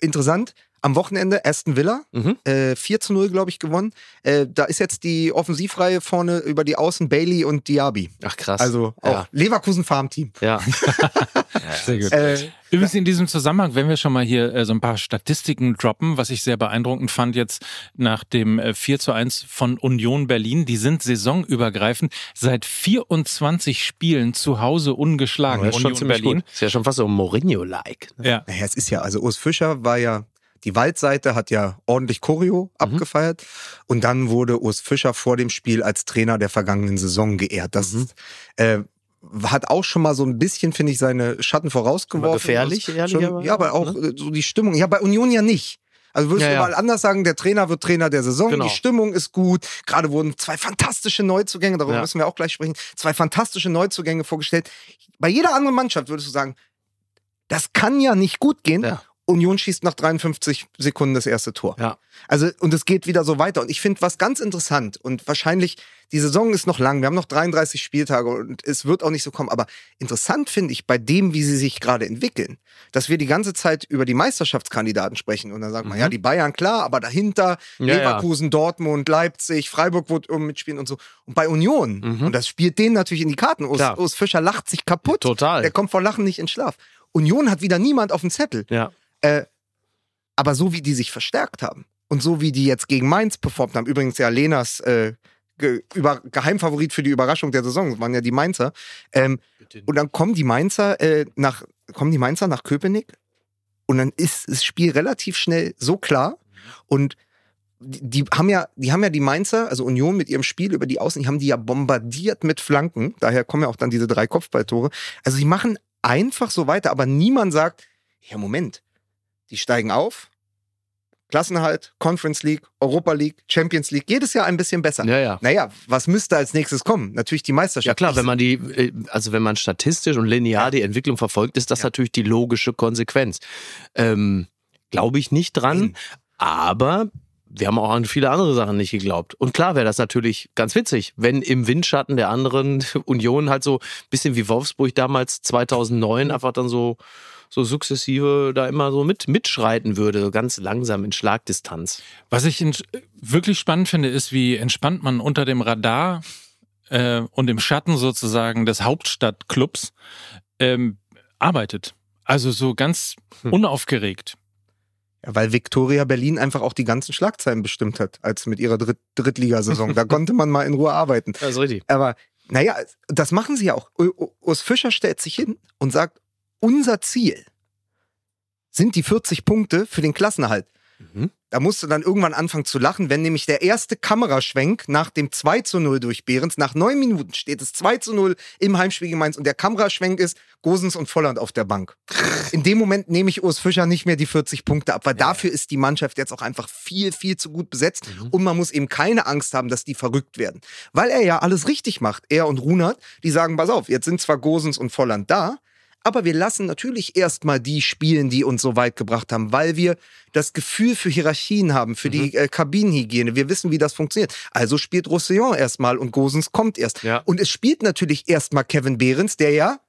interessant, am Wochenende Aston Villa, Mhm. äh, 4 zu 0, glaube ich, gewonnen. Äh, da ist jetzt die Offensivreihe vorne über die Außen Bailey und Diaby. Ach krass. Also auch ja. Leverkusen Farmteam. ja. Sehr gut. Äh, Übrigens in diesem Zusammenhang, wenn wir schon mal hier äh, so ein paar Statistiken droppen, was ich sehr beeindruckend fand jetzt nach dem äh, 4 zu 1 von Union Berlin, die sind saisonübergreifend seit 24 Spielen zu Hause ungeschlagen. Das ist schon Union ziemlich Berlin. gut. Ist ja schon fast so Mourinho-like. ne? Ja. naja, es ist ja, also Urs Fischer war ja, die Waldseite hat ja ordentlich Choreo abgefeiert und dann wurde Urs Fischer vor dem Spiel als Trainer der vergangenen Saison geehrt. Das äh, hat auch schon mal so ein bisschen, finde ich, seine Schatten vorausgeworfen. Aber gefährlich, ehrlicherweise, schon, Ja, aber auch ne? äh, so die Stimmung. Ja, bei Union ja nicht. Also würdest Ja, du ja. überall anders sagen, der Trainer wird Trainer der Saison, Genau. die Stimmung ist gut. Gerade wurden zwei fantastische Neuzugänge, darüber Ja. müssen wir auch gleich sprechen, zwei fantastische Neuzugänge vorgestellt. Bei jeder anderen Mannschaft würdest du sagen, das kann ja nicht gut gehen. Ja. Union schießt nach 53 Sekunden das erste Tor. Ja. Also, und es geht wieder so weiter. Und ich finde was ganz interessant und wahrscheinlich, die Saison ist noch lang, wir haben noch 33 Spieltage und es wird auch nicht so kommen. Aber interessant finde ich bei dem, wie sie sich gerade entwickeln, dass wir die ganze Zeit über die Meisterschaftskandidaten sprechen. Und dann sagt man, Mhm. ja, die Bayern, klar, aber dahinter Ja, ja. Leverkusen, Dortmund, Leipzig, Freiburg wird um mitspielen und so. Und bei Union, Mhm. und das spielt denen natürlich in die Karten. Urs Fischer lacht sich kaputt. Total. Der kommt vor Lachen nicht in Schlaf. Union hat wieder niemand auf dem Zettel. Ja. Äh, aber so wie die sich verstärkt haben und so wie die jetzt gegen Mainz performt haben, übrigens ja Lenas äh, ge über Geheimfavorit für die Überraschung der Saison, das waren ja die Mainzer. Ähm, und dann kommen die Mainzer äh, nach kommen die Mainzer nach Köpenick und dann ist das Spiel relativ schnell so klar und die, die haben ja, die haben ja die Mainzer, also Union mit ihrem Spiel über die Außen, die haben die ja bombardiert mit Flanken. Daher kommen ja auch dann diese drei Kopfballtore. Also die machen einfach so weiter, aber niemand sagt, ja Moment, die steigen auf, Klassenhalt, Conference League, Europa League, Champions League, jedes Jahr ein bisschen besser. Ja, ja. Naja, was müsste als nächstes kommen? Natürlich die Meisterschaft. Ja klar, wenn man die, äh, also wenn man statistisch und linear die Entwicklung verfolgt, ist das Ja. natürlich die logische Konsequenz. Ähm, Glaube ich nicht dran, Nein. aber wir haben auch an viele andere Sachen nicht geglaubt. Und klar wäre das natürlich ganz witzig, wenn im Windschatten der anderen Union halt so ein bisschen wie Wolfsburg damals 2009 einfach dann so so sukzessive da immer so mit mitschreiten würde, so ganz langsam in Schlagdistanz. Was ich wirklich spannend finde, ist, wie entspannt man unter dem Radar äh, und im Schatten sozusagen des Hauptstadtclubs ähm, arbeitet. Also so ganz Hm. unaufgeregt. Ja, weil Viktoria Berlin einfach auch die ganzen Schlagzeilen bestimmt hat, als mit ihrer Dritt Drittligasaison. Da konnte man mal in Ruhe arbeiten. Das ist richtig. Aber naja, das machen sie ja auch. Urs Fischer stellt sich hin und sagt, unser Ziel sind die 40 Punkte für den Klassenerhalt. Mhm. Da musst du dann irgendwann anfangen zu lachen, wenn nämlich der erste Kameraschwenk nach dem 2 zu 0 durch Behrens, nach neun Minuten steht es 2 zu 0 im Heimspiel gegen Mainz und der Kameraschwenk ist Gosens und Volland auf der Bank. In dem Moment nehme ich Urs Fischer nicht mehr die 40 Punkte ab, weil dafür ist die Mannschaft jetzt auch einfach viel, viel zu gut besetzt und man muss eben keine Angst haben, dass die verrückt werden. Weil er ja alles richtig macht, er und Runert, die sagen, pass auf, jetzt sind zwar Gosens und Volland da, aber wir lassen natürlich erstmal die spielen, die uns so weit gebracht haben, weil wir das Gefühl für Hierarchien haben, für die äh, Kabinenhygiene. Wir wissen, wie das funktioniert. Also spielt Roussillon erstmal und Gosens kommt erst. Ja. Und es spielt natürlich erstmal Kevin Behrens, der ja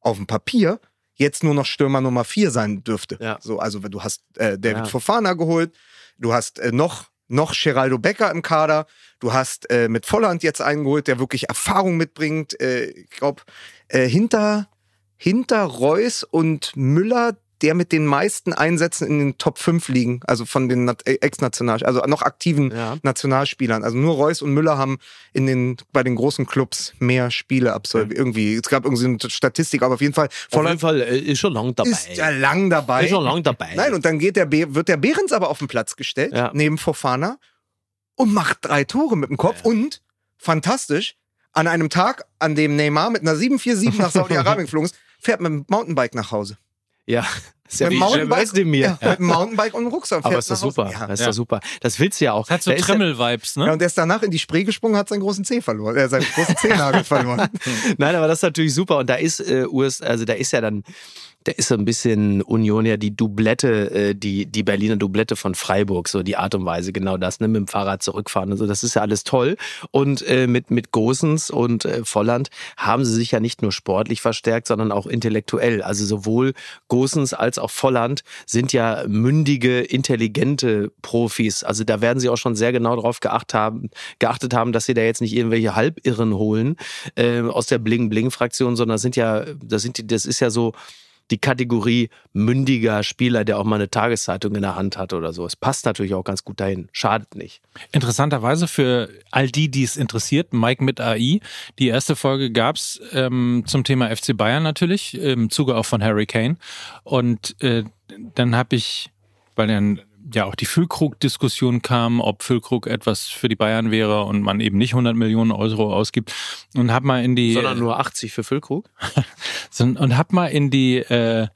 auf dem Papier jetzt nur noch Stürmer Nummer 4 sein dürfte. Ja. So, also du hast äh, David Ja. Fofana geholt, du hast äh, noch noch Geraldo Becker im Kader. Du hast äh, mit Volland jetzt einen geholt, der wirklich Erfahrung mitbringt. Äh, ich glaube, äh, hinter, hinter Reus und Müller, der mit den meisten Einsätzen in den Top 5 liegen, also von den äh, Ex-National, also noch aktiven Ja. Nationalspielern. Also nur Reus und Müller haben in den, bei den großen Clubs mehr Spiele absolviert. Irgendwie, es gab irgendwie eine Statistik, aber auf jeden Fall, Auf jeden Fall äh, ist schon lang dabei. ist ja lang dabei. Ist schon lang dabei. Nein, und dann geht der Be wird der Behrens aber auf den Platz gestellt, Ja. neben Fofana, und macht drei Tore mit dem Kopf. Und, fantastisch, an einem Tag, an dem Neymar mit einer 747 nach Saudi-Arabien geflogen ist, fährt mit dem Mountainbike nach Hause. Ja, ist ja Mit Mountainbike- Özdemir. Ja, mit Mountainbike und dem Rucksack. Aber ist das super. Ja. Das ist Ja. doch super. Das willst du ja auch. Das hat so ja- Trimmel-Vibes, ne? Ja, und der ist danach in die Spree gesprungen, hat seinen großen Zeh verloren, äh, seinen großen Zehnagel verloren. Nein, aber das ist natürlich super. Und da ist äh, US, also da ist ja dann, da ist so ein bisschen Union ja die Doublette, äh, die, die Berliner Doublette von Freiburg, so die Art und Weise, genau das, ne, mit dem Fahrrad zurückfahren und so. Das ist ja alles toll. Und äh, mit, mit Gosens und äh, Volland haben sie sich ja nicht nur sportlich verstärkt, sondern auch intellektuell. Also sowohl Gosens als auch Volland sind ja mündige, intelligente Profis. Also da werden sie auch schon sehr genau darauf geachtet haben, geachtet haben, dass sie da jetzt nicht irgendwelche Halbirren holen äh, aus der Bling-Bling-Fraktion, sondern sind ja, das sind das ist ja so die Kategorie mündiger Spieler, der auch mal eine Tageszeitung in der Hand hat oder so. Es passt natürlich auch ganz gut dahin. Schadet nicht. Interessanterweise für all die, die es interessiert, Mike mit AI. Die erste Folge gab's ähm, zum Thema FC Bayern natürlich, im Zuge auch von Harry Kane. Und äh, dann habe ich, weil dann ja auch die Füllkrug-Diskussion kam, ob Füllkrug etwas für die Bayern wäre und man eben nicht 100 Millionen Euro ausgibt. Und hab mal in die Sondern nur 80 für Füllkrug. und hab mal in die äh,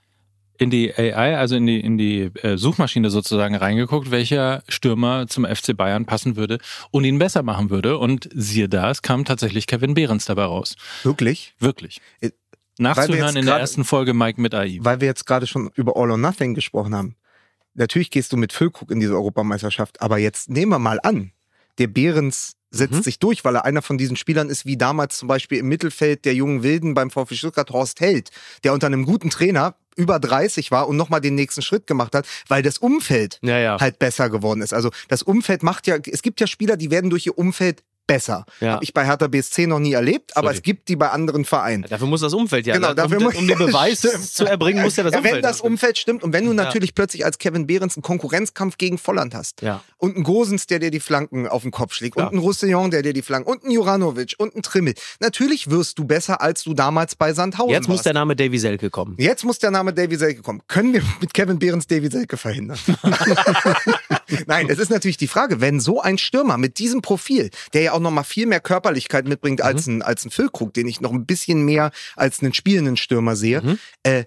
in die AI, also in die, in die äh, Suchmaschine sozusagen reingeguckt, welcher Stürmer zum FC Bayern passen würde und ihn besser machen würde. Und siehe da, es kam tatsächlich Kevin Behrens dabei raus. Wirklich? Wirklich. Äh, Nachzuhören in der ersten Folge Mike mit AI. Weil wir jetzt gerade schon über All or Nothing gesprochen haben. Natürlich gehst du mit Füllkrug in diese Europameisterschaft, aber jetzt nehmen wir mal an, der Behrens setzt Mhm. sich durch, weil er einer von diesen Spielern ist, wie damals zum Beispiel im Mittelfeld der jungen Wilden beim VfB Stuttgart Horst Held, der unter einem guten Trainer über 30 war und nochmal den nächsten Schritt gemacht hat, weil das Umfeld Ja, ja. halt besser geworden ist. Also das Umfeld macht ja, es gibt ja Spieler, die werden durch ihr Umfeld besser. Ja. Habe ich bei Hertha BSC noch nie erlebt, aber Sorry. es gibt die bei anderen Vereinen. Dafür muss das Umfeld ja. Genau, ne? dafür um, muss- um den Beweis Stimmt. zu erbringen, muss ja das ja, Umfeld. wenn das. Umfeld stimmt und wenn du natürlich plötzlich als Kevin Behrens einen Konkurrenzkampf gegen Volland hast Ja. und einen Gosens, der dir die Flanken auf den Kopf schlägt und einen Roussillon, der dir die Flanken und einen Juranovic und einen Trimmel. Natürlich wirst du besser, als du damals bei Sandhausen Jetzt muss warst. der Name Davy Selke kommen. Jetzt muss der Name Davy Selke kommen. Können wir mit Kevin Behrens Davy Selke verhindern? Nein, es ist natürlich die Frage, wenn so ein Stürmer mit diesem Profil, der ja auch noch mal viel mehr Körperlichkeit mitbringt Mhm. als ein als ein Füllkrug, den ich noch ein bisschen mehr als einen spielenden Stürmer sehe, Mhm. äh,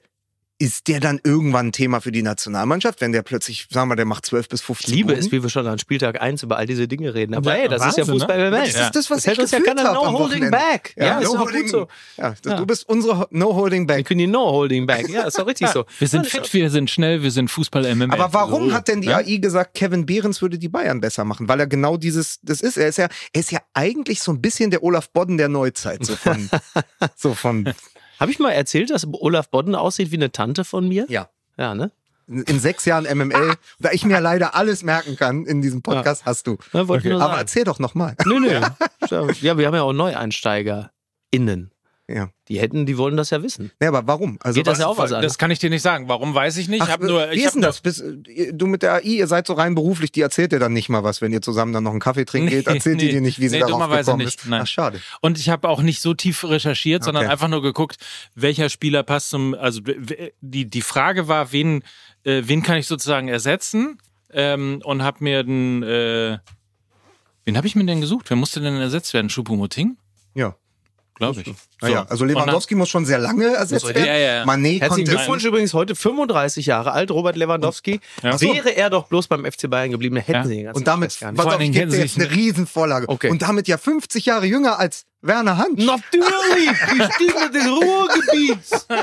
ist der dann irgendwann ein Thema für die Nationalmannschaft, wenn der plötzlich, sagen wir, der macht 12 bis 15 Ich liebe Buden? es, wie wir schon an Spieltag 1 über all diese Dinge reden. Aber Ja, hey, das ist ja Wahnsinn, ne? Fußball MML. Das ist das, was das ich uns ja gefühlt keiner no holding back. Ja, ist no holding- so. Ja, das, Ja. du bist unsere No Holding Back. bin die no holding back. Ja, ist doch richtig so. Wir sind fit, wir sind schnell, wir sind Fußball-MML. Aber warum So, hat denn die ne? AI gesagt, Kevin Behrens würde die Bayern besser machen? Weil er genau dieses, das ist, er ist ja, er ist ja eigentlich so ein bisschen der Olaf Bodden der Neuzeit, so von, so von, Habe ich mal erzählt, dass Olaf Bodden aussieht wie eine Tante von mir? ja. Ja, ne? In sechs Jahren MML, da ich mir leider alles merken kann in diesem Podcast, hast du. Ja, wollte ich nur Aber erzähl doch nochmal. Nö, nö. Ja, wir haben ja auch NeueinsteigerInnen. Ja. Die hätten, die wollen das ja wissen. Nee, aber warum? Also Geht das ja auch was an? Das kann ich dir nicht sagen. Warum weiß ich nicht? Ach, ich habe nur, wie ich ist denn das? Bis, äh, du mit der AI, ihr seid so rein beruflich, die erzählt dir dann nicht mal was, wenn ihr zusammen dann noch einen Kaffee trinken Nee, geht, erzählt die nee. dir nicht, wie sie Nee, darauf dummerweise gekommen nicht. ist. Nein. Ach, schade. Und ich habe auch nicht so tief recherchiert, sondern Okay. einfach nur geguckt, welcher Spieler passt zum. Also die, die Frage war, wen, äh, wen kann ich sozusagen ersetzen? Ähm, und habe mir den. Äh, wen habe ich mir denn gesucht? Wer musste denn ersetzt werden? Choupo-Moting? Ja. Glaube ich. Naja, So. also Lewandowski muss schon sehr lange ersetzt Ja, werden. ja, ja. Mané Herzlichen Glückwunsch übrigens heute 35 Jahre alt, Robert Lewandowski. Ja. Wäre er doch bloß beim FC Bayern geblieben, hätten Ja. sie den ganzen Und damit, Vor auf, ich gebe dir kennen jetzt sie eine Riesenvorlage. Okay. Und damit ja 50 Jahre jünger als Werner Hand. Natürlich, die Stimme des Ruhrgebiets.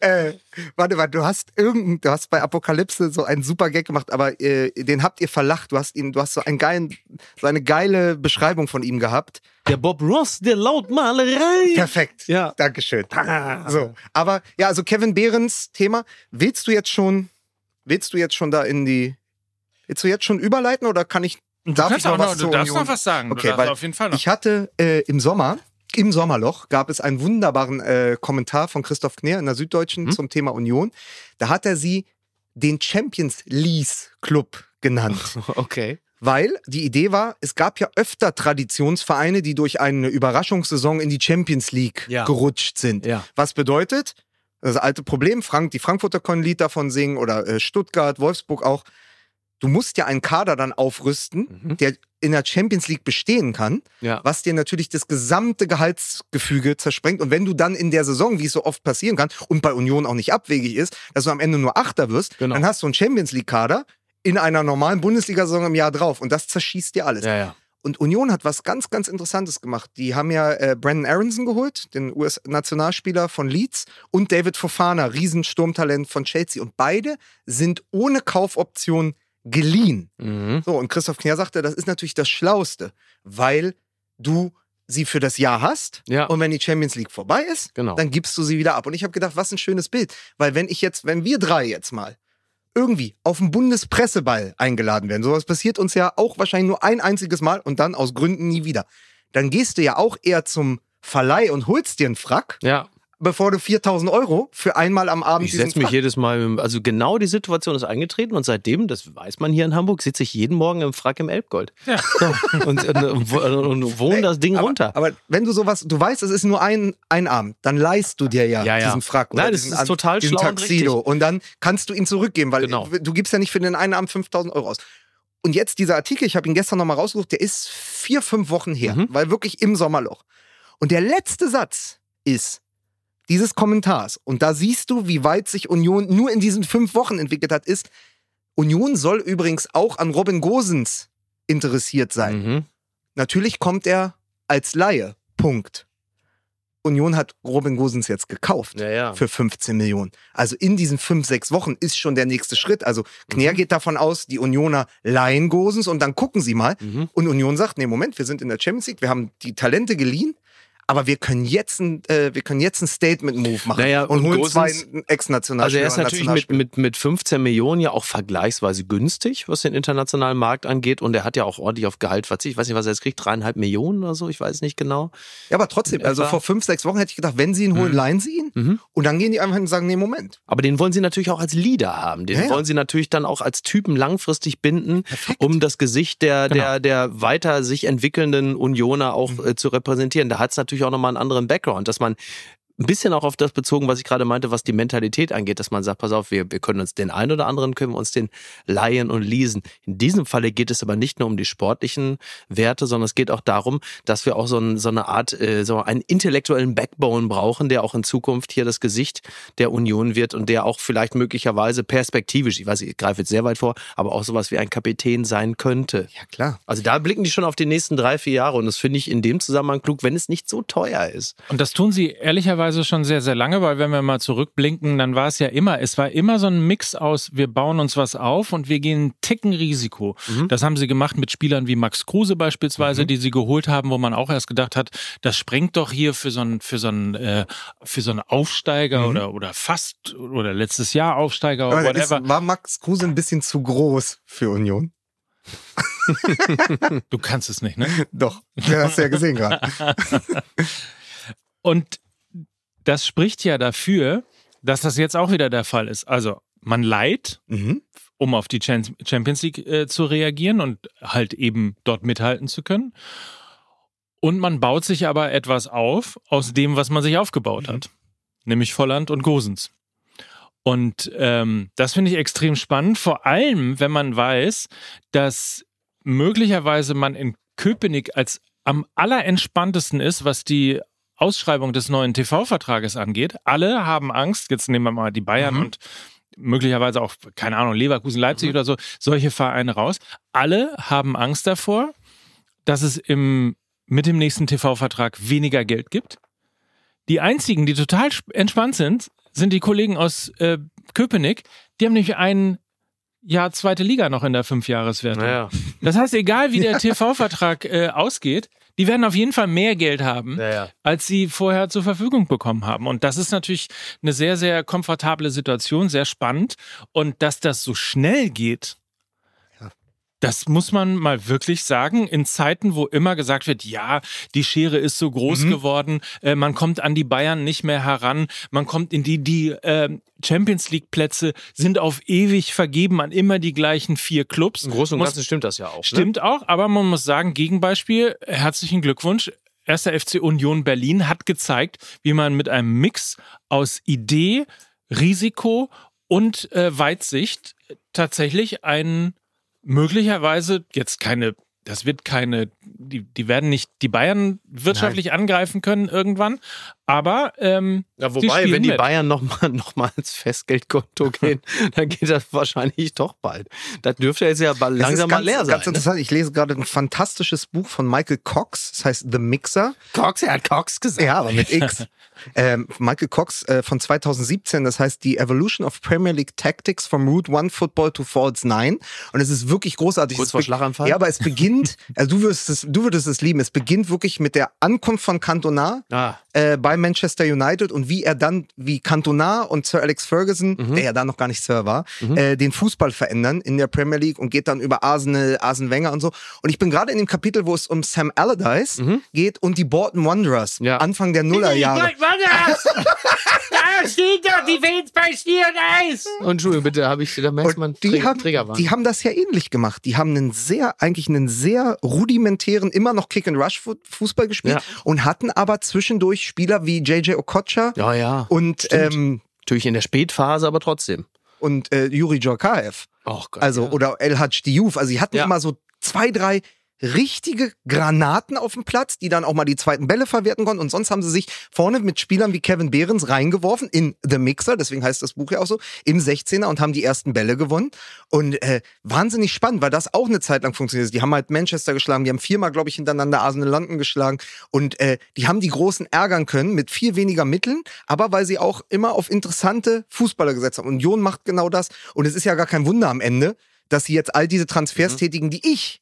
Äh, warte, warte, du hast irgendein, du hast bei Apokalypse so einen super Gag gemacht, aber äh, den habt ihr verlacht. Du hast ihn, du hast so einen geilen, so eine geile Beschreibung von ihm gehabt. Der Bob Ross der Lautmalerei. Perfekt. Ja. Dankeschön. So, aber ja, also Kevin Behrens Thema. Willst du jetzt schon, willst du jetzt schon da in die, willst du jetzt schon überleiten oder kann ich, Du darf ich noch was noch, du darfst Union? noch was sagen. Okay, weil auf jeden Fall noch. Ich hatte äh, im Sommer, im Sommerloch, gab es einen wunderbaren äh, Kommentar von Christoph Kner in der Süddeutschen Mhm. zum Thema Union. Da hat er sie den Champions League Club genannt. Okay. Weil die Idee war, es gab ja öfter Traditionsvereine, die durch eine Überraschungssaison in die Champions League Ja. gerutscht sind. Ja. Was bedeutet, das alte Problem, Frank, die Frankfurter können ein Lied davon singen oder äh, Stuttgart, Wolfsburg auch. Du musst ja einen Kader dann aufrüsten, Mhm. der in der Champions League bestehen kann, Ja. was dir natürlich das gesamte Gehaltsgefüge zersprengt. Und wenn du dann in der Saison, wie es so oft passieren kann, und bei Union auch nicht abwegig ist, dass du am Ende nur Achter wirst, Genau. dann hast du einen Champions League-Kader in einer normalen Bundesliga-Saison im Jahr drauf. Und das zerschießt dir alles. Ja, ja. Und Union hat was ganz, ganz Interessantes gemacht. Die haben ja äh, Brandon Aronson geholt, den US-Nationalspieler von Leeds, und David Fofana, Riesensturmtalent von Chelsea. Und beide sind ohne Kaufoption geliehen. Mhm. So, und Christoph Kner sagte, das ist natürlich das Schlauste, weil du sie für das Jahr hast Ja. und wenn die Champions League vorbei ist, Genau. dann gibst du sie wieder ab. Und ich habe gedacht, was ein schönes Bild, weil wenn ich jetzt, wenn wir drei jetzt mal irgendwie auf den Bundespresseball eingeladen werden, sowas passiert uns ja auch wahrscheinlich nur ein einziges Mal und dann aus Gründen nie wieder, dann gehst du ja auch eher zum Verleih und holst dir einen Frack, Ja. Bevor du 4000 Euro für einmal am Abend Ich setze mich Frack jedes Mal, also genau die Situation ist eingetreten und seitdem, das weiß man hier in Hamburg, sitze ich jeden Morgen im Frack im Elbgold. Ja. So, und, und, und wohne das Ding aber, runter. Aber wenn du sowas, du weißt, es ist nur ein, ein Abend, dann leihst du dir ja, Ja, ja. diesen Frack. oder Nein, das diesen ist An- total diesen schlau und Tuxedo. Und, dann kannst du ihn zurückgeben, weil Genau. du gibst ja nicht für den einen Abend 5000 Euro aus. Und jetzt dieser Artikel, ich habe ihn gestern nochmal rausgesucht, der ist vier, fünf Wochen her, Mhm. weil wirklich im Sommerloch. Und der letzte Satz ist, dieses Kommentars, und da siehst du, wie weit sich Union nur in diesen fünf Wochen entwickelt hat, ist, Union soll übrigens auch an Robin Gosens interessiert sein. Mhm. Natürlich kommt er als Laie. Punkt. Union hat Robin Gosens jetzt gekauft Ja, ja. für 15 Millionen. Also in diesen fünf, sechs Wochen ist schon der nächste Schritt. Also Knär geht davon aus, die Unioner leihen Gosens und dann gucken sie mal. Mhm. Und Union sagt, nee, Moment, wir sind in der Champions League, wir haben die Talente geliehen, aber wir können jetzt ein, äh, wir können jetzt ein Statement-Move machen Naja, und, und holen zwei Also Ex-Nationalspieler. er ist natürlich mit, mit, mit 15 Millionen ja auch vergleichsweise günstig, was den internationalen Markt angeht. Und er hat ja auch ordentlich auf Gehalt verzichtet. Ich weiß nicht, was er jetzt kriegt, dreieinhalb Millionen oder so, ich weiß nicht genau. Ja, aber trotzdem, also vor fünf, sechs Wochen hätte ich gedacht, wenn sie ihn holen, leihen sie ihn. Mhm. Und dann gehen die einfach hin und sagen, nee, Moment. Aber den wollen sie natürlich auch als Leader haben. Den Ja, ja. wollen sie natürlich dann auch als Typen langfristig binden, um das Gesicht der, Genau. der, der weiter sich entwickelnden Unioner auch Mhm. äh, zu repräsentieren. Da hat es natürlich auch nochmal einen anderen Background, dass man ein bisschen auch auf das bezogen, was ich gerade meinte, was die Mentalität angeht, dass man sagt, pass auf, wir, wir können uns den einen oder anderen, können wir uns den leihen und leasen. In diesem Falle geht es aber nicht nur um die sportlichen Werte, sondern es geht auch darum, dass wir auch so, ein, so eine Art, äh, so einen intellektuellen Backbone brauchen, der auch in Zukunft hier das Gesicht der Union wird und der auch vielleicht möglicherweise perspektivisch, ich weiß, ich greife jetzt sehr weit vor, aber auch sowas wie ein Kapitän sein könnte. Ja, klar. Also da blicken die schon auf die nächsten drei, vier Jahre und das finde ich in dem Zusammenhang klug, wenn es nicht so teuer ist. Und das tun sie ehrlicherweise schon sehr, sehr lange, weil wenn wir mal zurückblinken, dann war es ja immer, es war immer so ein Mix aus, wir bauen uns was auf und wir gehen einen Ticken Risiko. Das haben sie gemacht mit Spielern wie Max Kruse beispielsweise, die sie geholt haben, wo man auch erst gedacht hat, das sprengt doch hier für so einen, für so einen, äh, für so einen Aufsteiger oder, oder fast, oder letztes Jahr Aufsteiger oder whatever. ist, war Max Kruse ein bisschen zu groß für Union? Du kannst es nicht, ne? Doch, ja, hast du ja gesehen gerade. Und das spricht ja dafür, dass das jetzt auch wieder der Fall ist. Also man leiht, Mhm. um auf die Champions League äh, zu reagieren und halt eben dort mithalten zu können. Und man baut sich aber etwas auf aus dem, was man sich aufgebaut hat, nämlich Volland und Gosens. Und ähm, das finde ich extrem spannend, vor allem wenn man weiß, dass möglicherweise man in Köpenick als am allerentspanntesten ist, was die Ausschreibung des neuen TV-Vertrages angeht. Alle haben Angst, jetzt nehmen wir mal die Bayern Mhm. und möglicherweise auch, keine Ahnung, Leverkusen, Leipzig oder so, solche Vereine raus. Alle haben Angst davor, dass es im, mit dem nächsten TV-Vertrag weniger Geld gibt. Die einzigen, die total sp- entspannt sind, sind die Kollegen aus äh, Köpenick. Die haben nämlich ein Jahr zweite Liga noch in der Fünfjahreswertung. Naja. Das heißt, egal wie der TV-Vertrag äh, ausgeht, die werden auf jeden Fall mehr Geld haben, Naja. als sie vorher zur Verfügung bekommen haben. Und das ist natürlich eine sehr, sehr komfortable Situation, sehr spannend. Und dass das so schnell geht, das muss man mal wirklich sagen, in Zeiten, wo immer gesagt wird, ja, die Schere ist so groß geworden, äh, man kommt an die Bayern nicht mehr heran, man kommt in die, die äh, Champions League Plätze sind auf ewig vergeben an immer die gleichen vier Clubs. Im Großen und Muss- Ganzen stimmt das ja auch. Ne? Stimmt auch, aber man muss sagen, Gegenbeispiel, herzlichen Glückwunsch. Erster FC Union Berlin hat gezeigt, wie man mit einem Mix aus Idee, Risiko und äh, Weitsicht tatsächlich einen möglicherweise jetzt keine, das wird keine, die, die werden nicht die Bayern wirtschaftlich angreifen können irgendwann, aber ähm, Ja, wobei, wenn die mit. Bayern nochmal noch mal ins Festgeldkonto gehen, dann geht das wahrscheinlich doch bald. Das dürfte jetzt ja bald langsam ist mal ganz, leer sein. Ganz interessant. Ich lese gerade ein fantastisches Buch von Michael Cox. Das heißt The Mixer. Ne? Cox, er hat Cox gesagt. Ja, aber mit X. ähm, Michael Cox äh, von 2017, das heißt die Evolution of Premier League Tactics from Route One Football to Falls 9. Und es ist wirklich großartig. Kurz vor Schlaganfall? Ja, aber es beginnt, also du würdest es, du würdest es lieben, es beginnt wirklich mit der Ankunft von Cantona Ah, äh, bei Manchester United und wie er dann, wie Cantona und Sir Alex Ferguson, Mhm. der ja da noch gar nicht Sir war, äh, den Fußball verändern in der Premier League und geht dann über Arsenal, Arsene Wenger und so. Und ich bin gerade in dem Kapitel, wo es um Sam Allardyce geht und die Bolton Wanderers, Mhm. Ja. Anfang der Nullerjahre. da steht doch die Welt bei Stier und Eis. und Entschuldigung, bitte, habe ich, da merkt man, die, Trä- haben, Träger waren. die haben das ja ähnlich gemacht. Die haben einen sehr, eigentlich einen sehr rudimentären, immer noch Kick-and-Rush-Fußball gespielt Ja. und hatten aber zwischendurch Spieler wie JJ Okocha ja, ja. und, Stimmt. ähm, Natürlich in der Spätphase, aber trotzdem. und äh, Juri Djorkaev. Oh Gott. Also, ja. oder El Hadj Diouf. Also, die hatten Ja. immer so zwei, drei richtige Granaten auf dem Platz, die dann auch mal die zweiten Bälle verwerten konnten. Und sonst haben sie sich vorne mit Spielern wie Kevin Behrens reingeworfen in The Mixer, deswegen heißt das Buch ja auch so, im 16er und haben die ersten Bälle gewonnen. Und äh, wahnsinnig spannend, weil das auch eine Zeit lang funktioniert. Die haben halt Manchester geschlagen, die haben viermal, glaube ich, hintereinander Arsenal London geschlagen. Und äh, die haben die Großen ärgern können mit viel weniger Mitteln, aber weil sie auch immer auf interessante Fußballer gesetzt haben. Und Union macht genau das. Und es ist ja gar kein Wunder am Ende, dass sie jetzt all diese Transfers Mhm. tätigen, die ich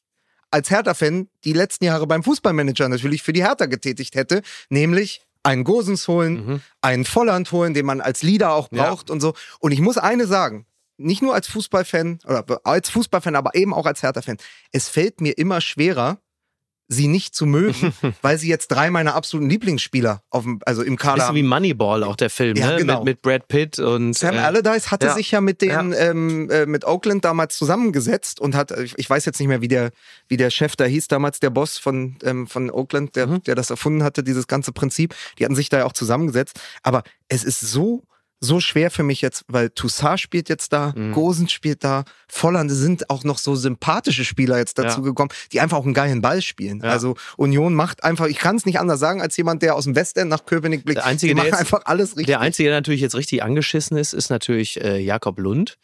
als Hertha-Fan die letzten Jahre beim Fußballmanager natürlich für die Hertha getätigt hätte, nämlich einen Gosens holen, Mhm. einen Volland holen, den man als Leader auch Ja. braucht und so. Und ich muss eine sagen, nicht nur als Fußballfan oder als Fußballfan, aber eben auch als Hertha-Fan. Es fällt mir immer schwerer, sie nicht zu mögen, weil sie jetzt drei meiner absoluten Lieblingsspieler auf dem, also im Kader Bisschen wie Moneyball, auch der Film, Ja, ne? genau. Mit, mit Brad Pitt und. Sam äh, Allardyce hatte ja. sich ja mit den ähm, äh, mit Oakland damals zusammengesetzt und hat ich, ich weiß jetzt nicht mehr wie der wie der Chef da hieß damals der Boss von ähm, von Oakland der Mhm. der das erfunden hatte dieses ganze Prinzip die hatten sich da ja auch zusammengesetzt aber es ist so so schwer für mich jetzt, weil Toussaint spielt jetzt da, Mhm. Gosen spielt da, Volland sind auch noch so sympathische Spieler jetzt dazu Ja. gekommen, die einfach auch einen geilen Ball spielen. Ja. Also Union macht einfach, ich kann es nicht anders sagen, als jemand, der aus dem Westend nach Köpenick blickt. Der Einzige, die der machen jetzt- einfach alles richtig. Der Einzige, der natürlich jetzt richtig angeschissen ist, ist natürlich äh, Jakob Lund,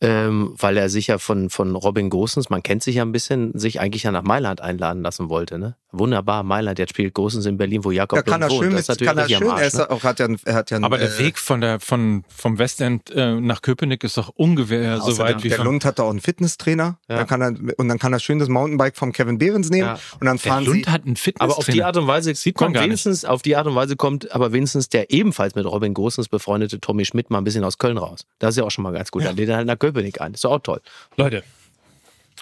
ähm, weil er sich ja von, von Robin Gosens, man kennt sich ja ein bisschen, sich eigentlich ja nach Mailand einladen lassen wollte. Ne? Wunderbar, Mailand, jetzt spielt Gosens in Berlin, wo Jakob Ja, kann er wohnt. schön, das mit, ist natürlich kann er richtig schön, am er, Arsch, ist, ne? auch, hat ja, ein- er hat ja ein, Aber der äh, Weg von der, von, vom Westend äh, nach Köpenick ist doch ungefähr so weit wie der von. Lund hat da auch einen Fitnesstrainer, Ja. dann kann er, und dann kann er schön das Mountainbike vom Kevin Behrens nehmen Ja. und dann Der fahren Lund sie. hat einen Fitness. Aber auf die Art und Weise Sieht man kommt gar nicht. wenigstens, auf die Art und Weise kommt aber wenigstens der ebenfalls mit Robin Gosens befreundete Tommy Schmidt mal ein bisschen aus Köln raus. Das ist ja auch schon mal ganz gut. Dann lädt er halt nach Köpenick ein. Ist doch auch toll. Leute,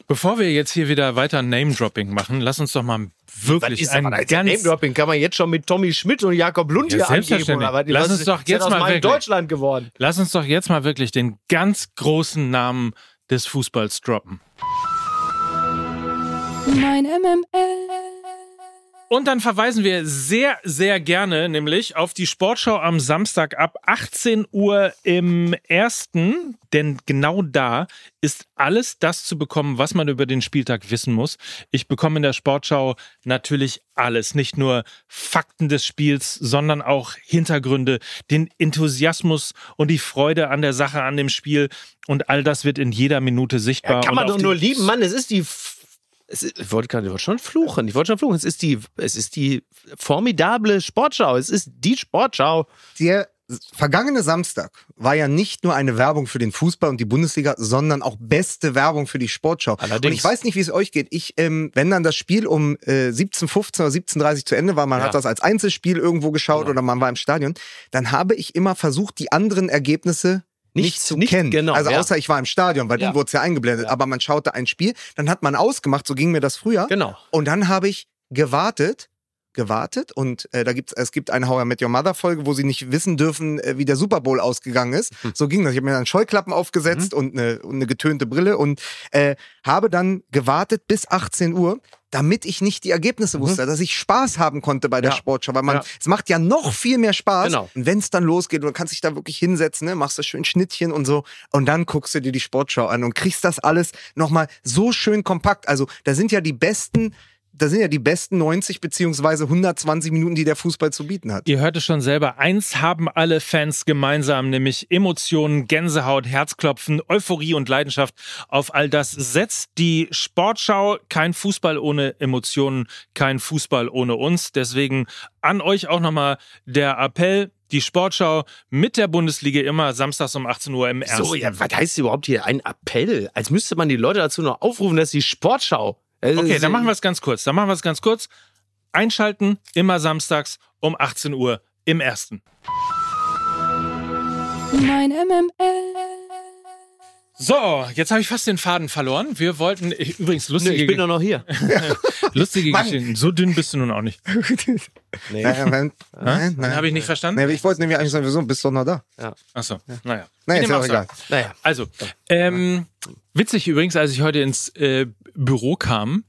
bevor wir jetzt hier wieder weiter Name-Dropping machen, lass uns doch mal wirklich ein ganz... Name-Dropping kann man jetzt schon mit Tommy Schmidt und Jakob Lund Ja, hier angeben. selbstverständlich. Oder was? Lass uns doch jetzt mal wirklich- Deutschland geworden. Lass uns doch jetzt mal wirklich den ganz großen Namen des Fußballs droppen. Mein MML. Und dann verweisen wir sehr, sehr gerne nämlich auf die Sportschau am Samstag ab 18 Uhr im ersten, denn genau da ist alles das zu bekommen, was man über den Spieltag wissen muss. Ich bekomme in der Sportschau natürlich alles, nicht nur Fakten des Spiels, sondern auch Hintergründe, den Enthusiasmus und die Freude an der Sache, an dem Spiel und all das wird in jeder Minute sichtbar. Kann Und man doch nur lieben, Mann. Es ist die. Es ich wollte gerade- ich wollte schon fluchen. Ich wollte schon fluchen. Es ist die, es ist die formidable Sportschau. Es ist die Sportschau. Der vergangene Samstag war ja nicht nur eine Werbung für den Fußball und die Bundesliga, sondern auch beste Werbung für die Sportschau. Allerdings. Und ich weiß nicht, wie es euch geht. Ich, ähm, wenn dann das Spiel um äh, 17.15 oder 17.30 zu Ende war, man Ja. hat das als Einzelspiel irgendwo geschaut Genau. oder man war im Stadion, dann habe ich immer versucht, die anderen Ergebnisse nicht, zu nicht kennen. genau, also ja. außer ich war im Stadion, weil Ja. dann wurde es ja eingeblendet. Aber man schaute ein Spiel, dann hat man ausgemacht, so ging mir das früher. Genau. Und dann habe ich gewartet, gewartet und äh, da gibt's es gibt eine How I Met Your Mother Folge, wo sie nicht wissen dürfen, äh, wie der Super Bowl ausgegangen ist. Hm. So ging das. Ich habe mir dann Scheuklappen aufgesetzt und, eine, und eine getönte Brille und äh, habe dann gewartet bis 18 Uhr, damit ich nicht die Ergebnisse wusste, dass ich Spaß haben konnte bei der Mhm. Ja. Sportschau, weil man Ja. es macht ja noch viel mehr Spaß. Genau. Und wenn es dann losgeht, und du kannst dich da wirklich hinsetzen, ne, machst du schön Schnittchen und so und dann guckst du dir die Sportschau an und kriegst das alles nochmal so schön kompakt. Also da sind ja die besten da sind ja die besten 90 beziehungsweise 120 Minuten, die der Fußball zu bieten hat. Ihr hört es schon selber, eins haben alle Fans gemeinsam, nämlich Emotionen, Gänsehaut, Herzklopfen, Euphorie und Leidenschaft. Auf all das setzt die Sportschau. Kein Fußball ohne Emotionen, kein Fußball ohne uns. Deswegen an euch auch nochmal der Appell. Die Sportschau mit der Bundesliga immer samstags um 18 Uhr im ersten. So, ja, was heißt überhaupt hier ein Appell? Als müsste man die Leute dazu noch aufrufen, dass die Sportschau. Okay, dann machen wir es ganz kurz. Dann machen wir es ganz kurz. Einschalten, immer samstags um 18 Uhr im ersten. Mein MML. So, jetzt habe ich fast den Faden verloren. Wir wollten ich, übrigens lustige, ich bin doch noch hier. lustige. Geschichten. So dünn bist du nun auch nicht. Nee. Naja, wenn, nein, Dann habe ich nicht verstanden. Nee, ich wollte nämlich eigentlich sagen, wieso bist du noch da? Achso, naja. Naja, Wie ist ja auch egal. Naja. Also, ähm, witzig übrigens, als ich heute ins äh, Büro kam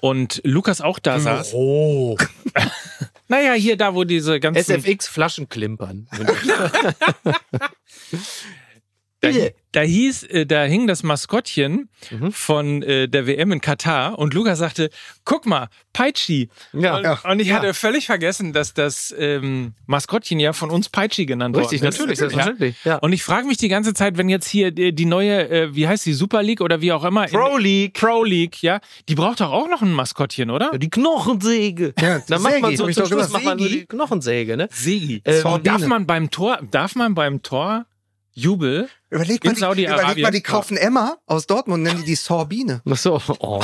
und Lukas auch da saß. Oh. Naja, hier da, wo diese ganzen... SFX Flaschen klimpern. Da, da hieß, äh, da hing das Maskottchen Mhm. von äh, der WM in Katar und Lukas sagte, guck mal, Peitschi. Ja. und, Ja. und ich Ja. hatte völlig vergessen, dass das ähm, Maskottchen ja von uns Peitschi genannt Richtig, worden ist. natürlich, selbstverständlich. Ja. Und ich frage mich die ganze Zeit, wenn jetzt hier die, die neue, äh, wie heißt die, Super League oder wie auch immer. Pro League. Pro League, ja. Die braucht doch auch noch ein Maskottchen, oder? Ja, Die Knochensäge. Ja, die Dann macht man Säge, so zum Schluss macht man Säge. die Knochensäge, ne? Segi. Ähm, und darf man beim Tor, darf man beim Tor Jubel? Überleg mal, In die, überleg mal, die kaufen Emma aus Dortmund und nennen die die Sorbine. Ach so. Oh,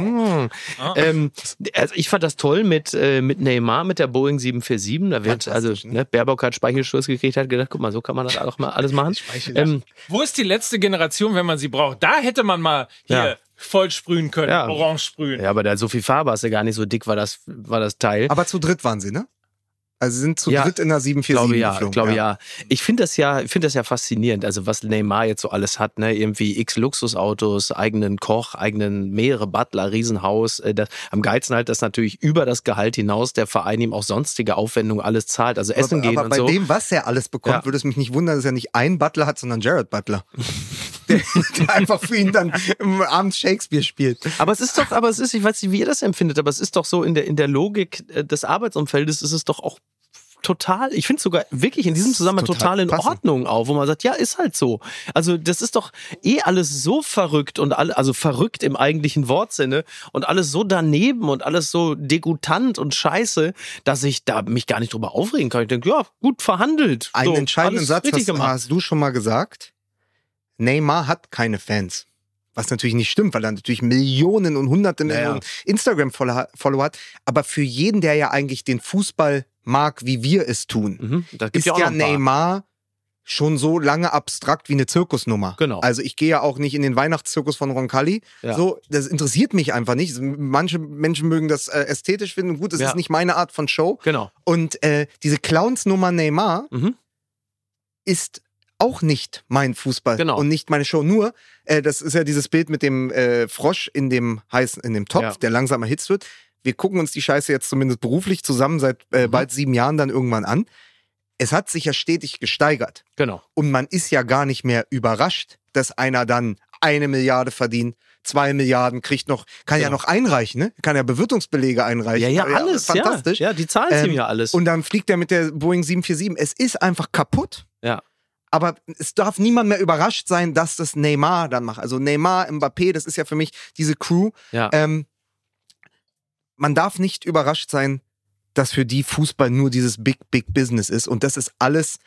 mm. ähm, also ich fand das toll mit, äh, mit Neymar, mit der Boeing 747. Da wird, also, ne? ne, Baerbock hat Speichelschluss gekriegt, hat gedacht, guck mal, so kann man das auch mal alles machen. Ähm, Wo ist die letzte Generation, wenn man sie braucht? Da hätte man mal hier Ja. voll sprühen können, Ja. orange sprühen. ja, aber da so viel Farbe hast du gar nicht so dick, war das, war das Teil. Aber zu dritt waren sie, ne? Also sind zu Ja, dritt in der 747 glaube ja, geflogen. glaube ja. Ich finde das ja, ich finde das ja faszinierend. Also was Neymar jetzt so alles hat, ne, irgendwie x Luxusautos, eigenen Koch, eigenen mehrere Butler, Riesenhaus. Äh, das, am geilsten halt, dass natürlich über das Gehalt hinaus der Verein ihm auch sonstige Aufwendungen alles zahlt, also Essen aber, gehen aber und bei so. dem, was er alles bekommt, Ja. würde es mich nicht wundern, dass er nicht einen Butler hat, sondern Jared Butler. der, einfach für ihn dann im Abend Shakespeare spielt. Aber es ist doch, aber es ist, ich weiß nicht, wie ihr das empfindet, aber es ist doch so in der in der Logik äh, des Arbeitsumfeldes ist es doch auch total, ich finde es sogar wirklich in diesem Zusammenhang total, total in passend. Ordnung auch, wo man sagt, ja, ist halt so. Also das ist doch eh alles so verrückt und alle, also verrückt im eigentlichen Wortsinne und alles so daneben und alles so degutant und scheiße, dass ich da mich gar nicht drüber aufregen kann. Ich denke, ja, gut verhandelt. Einen so, entscheidenden Satz hast, hast du schon mal gesagt. Neymar hat keine Fans. Was natürlich nicht stimmt, weil er natürlich Millionen und hunderte Naja. Millionen Instagram-Follower hat. Aber für jeden, der ja eigentlich den Fußball mag, wie wir es tun, Mhm, ist ja ja. Neymar schon so lange abstrakt wie eine Zirkusnummer. Genau. Also ich gehe ja auch nicht in den Weihnachtszirkus von Roncalli. Ja. So, das interessiert mich einfach nicht. Manche Menschen mögen das äh, ästhetisch finden. Gut, das Ja. ist nicht meine Art von Show. Genau. Und äh, diese Clowns-Nummer Neymar Mhm. ist auch nicht mein Fußball Genau. und nicht meine Show. Nur, äh, das ist ja dieses Bild mit dem äh, Frosch in dem heißen, in dem Topf, Ja. der langsam erhitzt wird. Wir gucken uns die Scheiße jetzt zumindest beruflich zusammen seit äh, Mhm. bald sieben Jahren dann irgendwann an. Es hat sich ja stetig gesteigert. Genau. Und man ist ja gar nicht mehr überrascht, dass einer dann eine Milliarde verdient, zwei Milliarden kriegt noch, kann ja Genau. noch einreichen, ne? Kann ja Bewirtungsbelege einreichen. Ja, ja, alles. fantastisch. Ja, ja die zahlen Ähm, ihm ja alles. Und dann fliegt er mit der Boeing 747. Es ist einfach kaputt. Ja. Aber es darf niemand mehr überrascht sein, dass das Neymar dann macht. Also Neymar, Mbappé, das ist ja für mich diese Crew. ja. Ähm, man darf nicht überrascht sein, dass für die Fußball nur dieses Big, Big Business ist und dass es alles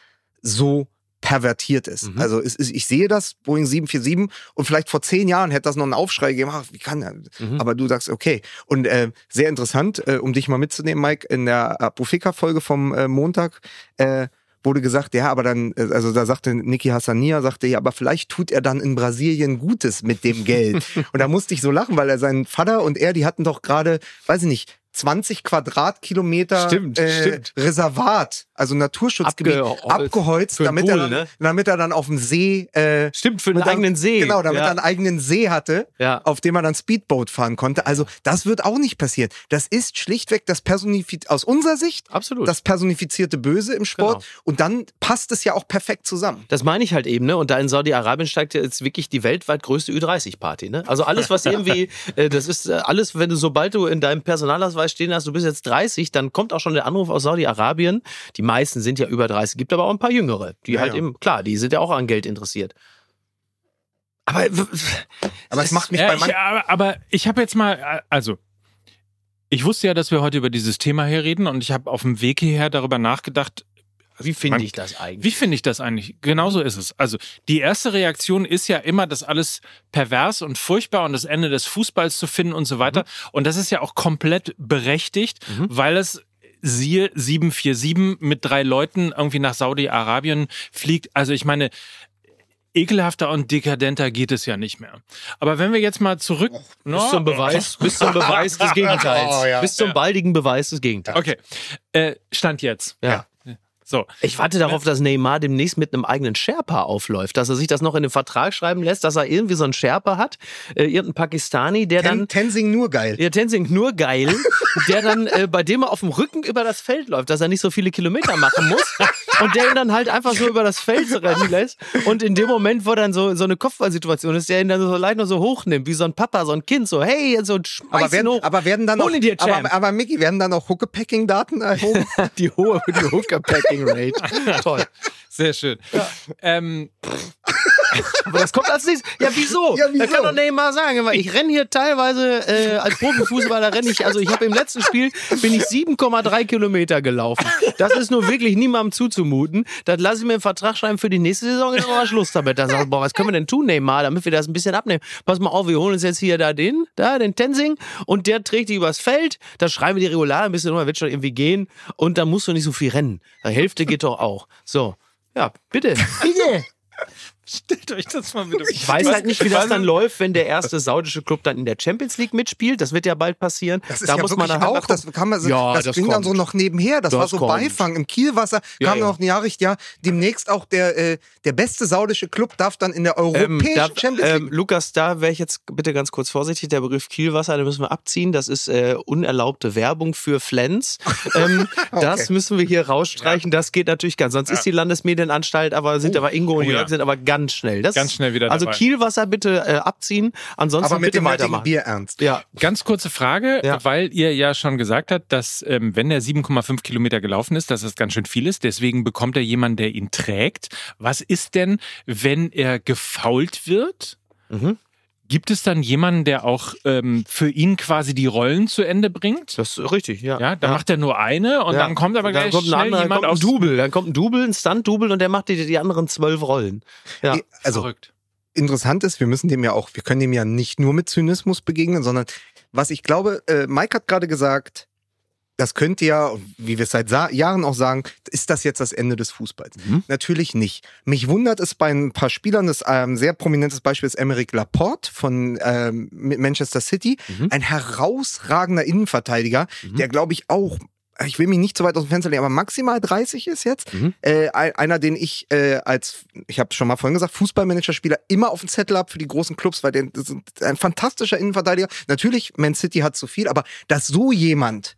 so pervertiert ist. Mhm. Also es ist, ich sehe das, Boeing 747 und vielleicht vor zehn Jahren hätte das noch einen Aufschrei gegeben, ach, wie kann er? Mhm. Aber du sagst, okay. Und äh, sehr interessant, äh, um dich mal mitzunehmen, Mike, in der Apofika-Folge vom äh, Montag äh, wurde gesagt, ja, aber dann, äh, also da sagte Niki Hassania, sagte, ja, aber vielleicht tut er dann in Brasilien Gutes mit dem Geld. und da musste ich so lachen, weil er sein Vater und er, die hatten doch gerade, weiß ich nicht, 20 Quadratkilometer Stimmt, äh, stimmt. Reservat, also Naturschutzgebiet, Abgeholzt. abgeholzt, damit, Pool, er dann, ne? damit er dann auf dem See äh, Stimmt, für einen eigenen See. Genau, damit ja. er einen eigenen See hatte, Ja. auf dem er dann Speedboat fahren konnte. Also das wird auch nicht passieren. Das ist schlichtweg das Personifiz aus unserer Sicht Absolut. das personifizierte Böse im Sport. Genau. Und dann passt es ja auch perfekt zusammen. Das meine ich halt eben, ne? Und da in Saudi-Arabien steigt ja jetzt wirklich die weltweit größte Ü30-Party, ne? Also alles, was irgendwie, äh, das ist äh, alles, wenn du, sobald du in deinem Personalausweis stehen hast, du bist jetzt 30, dann kommt auch schon der Anruf aus Saudi-Arabien. Die meisten sind ja über 30, gibt aber auch ein paar Jüngere, die Ja, halt ja. eben, klar, die sind ja auch an Geld interessiert. Aber Aber es macht mich Ja, bei ich, manchen. aber, aber ich habe jetzt mal, also ich wusste ja, dass wir heute über dieses Thema hier reden und ich habe auf dem Weg hierher darüber nachgedacht, wie finde ich das eigentlich? wie finde ich das eigentlich? Genauso ist es. Also die erste Reaktion ist ja immer, das alles pervers und furchtbar und das Ende des Fußballs zu finden und so weiter. Und das ist ja auch komplett berechtigt, Mhm. weil es siehe 747 mit drei Leuten irgendwie nach Saudi-Arabien fliegt. Also ich meine, ekelhafter und dekadenter geht es ja nicht mehr. Aber wenn wir jetzt mal zurück... bis zum Beweis, bis zum Beweis des Gegenteils. Oh, ja. bis zum baldigen Beweis des Gegenteils. Okay, äh, Stand jetzt. Ja. So, Ich warte darauf, dass Neymar demnächst mit einem eigenen Sherpa aufläuft, dass er sich das noch in den Vertrag schreiben lässt, dass er irgendwie so einen Sherpa hat, äh, irgendein Pakistani, der dann Ten, Tenzing nur geil. ja, Tenzing nur geil, der dann, äh, bei dem er auf dem Rücken über das Feld läuft, dass er nicht so viele Kilometer machen muss. und der ihn dann halt einfach so über das Feld rennen lässt und in dem Moment, wo dann so, so eine Kopfballsituation ist, der ihn dann so leicht nur so hochnimmt, wie so ein Papa, so ein Kind, so hey, so schmeiß Aber werden, hoch. aber werden dann auch, Hol ihn dir, Champ. aber, aber Micky, werden dann auch Huckepacking-Daten erhoben? die hohe, die Hooker-Packing Rate. Toll. Sehr schön. Ähm, Aber das kommt als nächstes. Ja, wieso? Ja, wieso? Da kann doch Neymar sagen. Ich renne hier teilweise äh, als Profifußballer renne ich, also ich habe im letzten Spiel bin ich 7,3 Kilometer gelaufen. Das ist nur wirklich niemandem zuzumuten. Das lasse ich mir im Vertrag schreiben für die nächste Saison, ist aber Schluss damit. Dann sag ich, boah, was können wir denn tun, Neymar, damit wir das ein bisschen abnehmen? Pass mal auf, wir holen uns jetzt hier da den, da, den Tensing und der trägt die übers Feld. Da schreiben wir die Regular ein bisschen rum, wird schon irgendwie gehen. Und dann musst du nicht so viel rennen. Die Hälfte geht doch auch. So. Ja, bitte. Bitte. Stellt euch das mal bitte Ich weiß halt nicht, wie das dann läuft, wenn der erste saudische Club dann in der Champions League mitspielt. Das wird ja bald passieren. Das ist da ja muss man dann halt auch, das kann man, Ja, das, das ging dann so noch nebenher. Das, Das war so kommt. Beifang. Im Kielwasser Ja, kam ja. noch eine Nachricht, ja, demnächst auch der, äh, der beste saudische Club darf dann in der Ähm, europäischen da, Champions League. ähm, Lukas, da wäre ich jetzt bitte ganz kurz vorsichtig. Der Begriff Kielwasser, den müssen wir abziehen. Das ist äh, unerlaubte Werbung für Flens. Ähm, Das müssen wir hier rausstreichen. Das geht natürlich ganz. Sonst ist die Landesmedienanstalt, aber sind aber Ingo und Oh, Jörg sind aber ganz schnell. Das, Ganz schnell wieder Also dabei. Kielwasser bitte äh, abziehen. Ansonsten aber mit bitte dem heutigen weitermachen. Bier ernst. Ja. Ganz kurze Frage, Ja. weil ihr ja schon gesagt habt, dass ähm, wenn er 7,5 Kilometer gelaufen ist, dass das ganz schön viel ist. Deswegen bekommt er jemanden, der ihn trägt. Was ist denn, wenn er gefault wird? Mhm. Gibt es dann jemanden, der auch ähm, für ihn quasi die Rollen zu Ende bringt? Das ist richtig, ja. Ja, dann macht er nur eine und Ja. dann kommt aber gleich dann kommt ein schnell anderer, jemand kommt ein. Double. Dann kommt ein Double, ein Stunt-Double und der macht die, die anderen zwölf Rollen. Ja. Also Verrückt. interessant ist, wir müssen dem ja auch, wir können dem ja nicht nur mit Zynismus begegnen, sondern was ich glaube, äh, Mike hat gerade gesagt, das könnte ja, wie wir es seit Jahren auch sagen, ist das jetzt das Ende des Fußballs? Mhm. Natürlich nicht. Mich wundert es bei ein paar Spielern, das ähm, sehr prominentes Beispiel ist Emeric Laporte von ähm, Manchester City, Mhm. ein herausragender Innenverteidiger, der glaube ich auch ich will mich nicht zu weit aus dem Fenster legen, aber maximal 30 ist jetzt. Mhm. Äh, ein- einer, den ich äh, als, ich habe schon mal vorhin gesagt, Fußballmanager-Spieler immer auf dem Zettel habe für die großen Clubs, weil der das ist ein fantastischer Innenverteidiger. Natürlich, Man City hat zu viel, aber dass so jemand,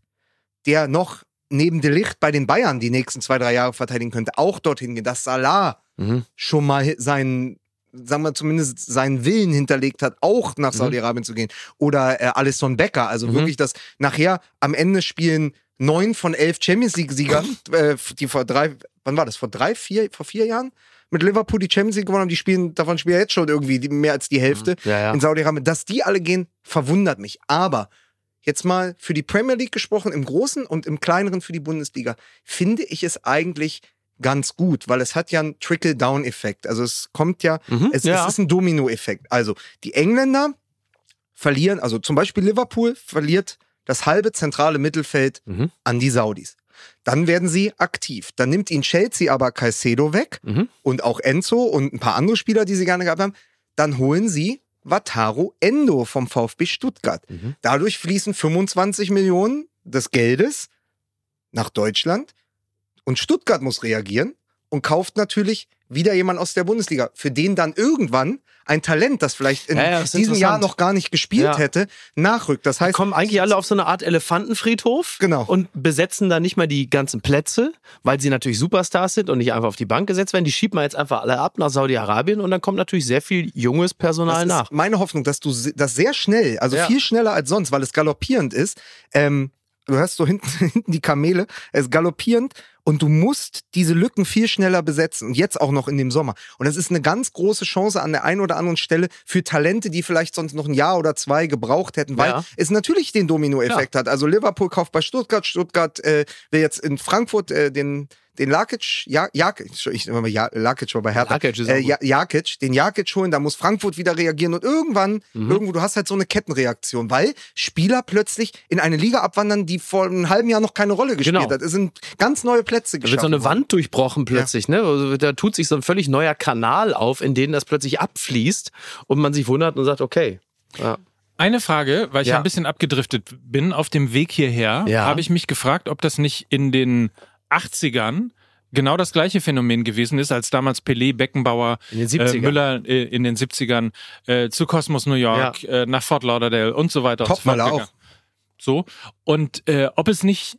der noch neben De Ligt bei den Bayern die nächsten zwei, drei Jahre verteidigen könnte, auch dorthin geht, dass Salah Mhm. schon mal seinen sagen wir zumindest seinen Willen hinterlegt hat, auch nach Saudi-Arabien zu gehen. Oder äh, Alisson Becker, also Mhm. wirklich, dass nachher am Ende spielen neun von elf Champions League-Siegern, äh, die vor drei, wann war das, vor drei, vier, vor vier Jahren mit Liverpool die Champions League gewonnen haben, die spielen, davon spielen jetzt schon irgendwie die, mehr als die Hälfte Ja, ja. in Saudi-Arabien. Dass die alle gehen, verwundert mich. Aber jetzt mal für die Premier League gesprochen, im Großen und im Kleineren für die Bundesliga, finde ich es eigentlich ganz gut, weil es hat ja einen Trickle-Down-Effekt. Also es kommt ja, Mhm, es, ja. es ist ein Domino-Effekt. Also die Engländer verlieren, also zum Beispiel Liverpool verliert das halbe zentrale Mittelfeld Mhm. an die Saudis. Dann werden sie aktiv. Dann nimmt ihnen Chelsea aber Caicedo weg Mhm. und auch Enzo und ein paar andere Spieler, die sie gerne gehabt haben. Dann holen sie Wataru Endo vom VfB Stuttgart. Mhm. Dadurch fließen 25 Millionen des Geldes nach Deutschland und Stuttgart muss reagieren und kauft natürlich wieder jemand aus der Bundesliga, für den dann irgendwann ein Talent, das vielleicht in Ja, ja, das diesem Jahr noch gar nicht gespielt Ja. hätte, nachrückt. Das Die heißt, kommen eigentlich alle auf so eine Art Elefantenfriedhof Genau. und besetzen da nicht mal die ganzen Plätze, weil sie natürlich Superstars sind und nicht einfach auf die Bank gesetzt werden. Die schiebt man jetzt einfach alle ab nach Saudi-Arabien und dann kommt natürlich sehr viel junges Personal das nach. ist meine Hoffnung, dass du das sehr schnell, also viel schneller als sonst, weil es galoppierend ist. Ähm, du hörst so hinten, hinten die Kamele, es ist galoppierend und du musst diese Lücken viel schneller besetzen. Und jetzt auch noch in dem Sommer. Und das ist eine ganz große Chance an der einen oder anderen Stelle für Talente, die vielleicht sonst noch ein Jahr oder zwei gebraucht hätten, weil Ja. es natürlich den Domino-Effekt hat. Also Liverpool kauft bei Stuttgart, Stuttgart äh, will jetzt in Frankfurt äh, den den Lakic, ja, Jakic, ich immer mal ja, Lakic war bei Hertha. Lakic ist äh, ja, Jakic, den Jakic holen, da muss Frankfurt wieder reagieren und irgendwann, Mhm. irgendwo, du hast halt so eine Kettenreaktion, weil Spieler plötzlich in eine Liga abwandern, die vor einem halben Jahr noch keine Rolle gespielt Genau. hat. Es sind ganz neue Plätze Da geschaffen. wird so eine worden. Wand durchbrochen plötzlich, ne? Also da tut sich so ein völlig neuer Kanal auf, in den das plötzlich abfließt und man sich wundert und sagt, okay. Ja. Eine Frage, weil ich Ja. ein bisschen abgedriftet bin auf dem Weg hierher, Ja. habe ich mich gefragt, ob das nicht in den 80ern genau das gleiche Phänomen gewesen ist, als damals Pelé, Beckenbauer, äh, 70ern. Müller äh, in den 70ern äh, zu Cosmos New York, äh, nach Fort Lauderdale und so weiter. und so Topmöller fort auch. So. Und äh, ob es nicht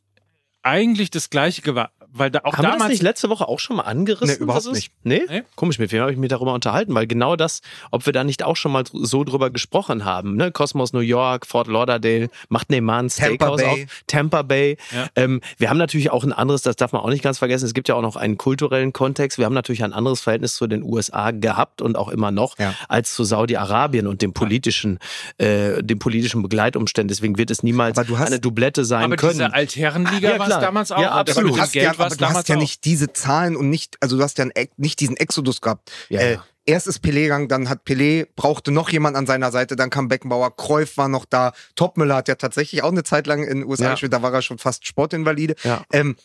eigentlich das gleiche gewa- weil da auch Haben wir das damals nicht letzte Woche auch schon mal angerissen? Nee, überhaupt nicht. Nee? Nee. Komisch, mit wem habe ich mich darüber unterhalten? Weil genau das, ob wir da nicht auch schon mal so drüber gesprochen haben, ne? Cosmos New York, Fort Lauderdale, macht Neymar ein Tampa Steakhouse Bay. auf, Tampa Bay. Ja. Ähm, wir haben natürlich auch ein anderes, das darf man auch nicht ganz vergessen, es gibt ja auch noch einen kulturellen Kontext. Wir haben natürlich ein anderes Verhältnis zu den USA gehabt und auch immer noch Ja. als zu Saudi-Arabien und dem politischen, äh, dem politischen Begleitumständen. Deswegen wird es niemals Aber du hast- eine Doublette sein aber können. diese Altherrenliga Ja, war es damals auch. Ja, absolut. Du hast ja, aber es du hast ja auch. nicht diese Zahlen und nicht, also du hast ja einen, nicht diesen Exodus gehabt. Ja, äh, ja. Erst ist Pelé gegangen, dann hat Pelé, brauchte noch jemand an seiner Seite, dann kam Beckenbauer, Cruyff war noch da, Topmüller hat ja tatsächlich auch eine Zeit lang in den USA Ja. gespielt, da war er schon fast Sportinvalide. Ja. Ähm,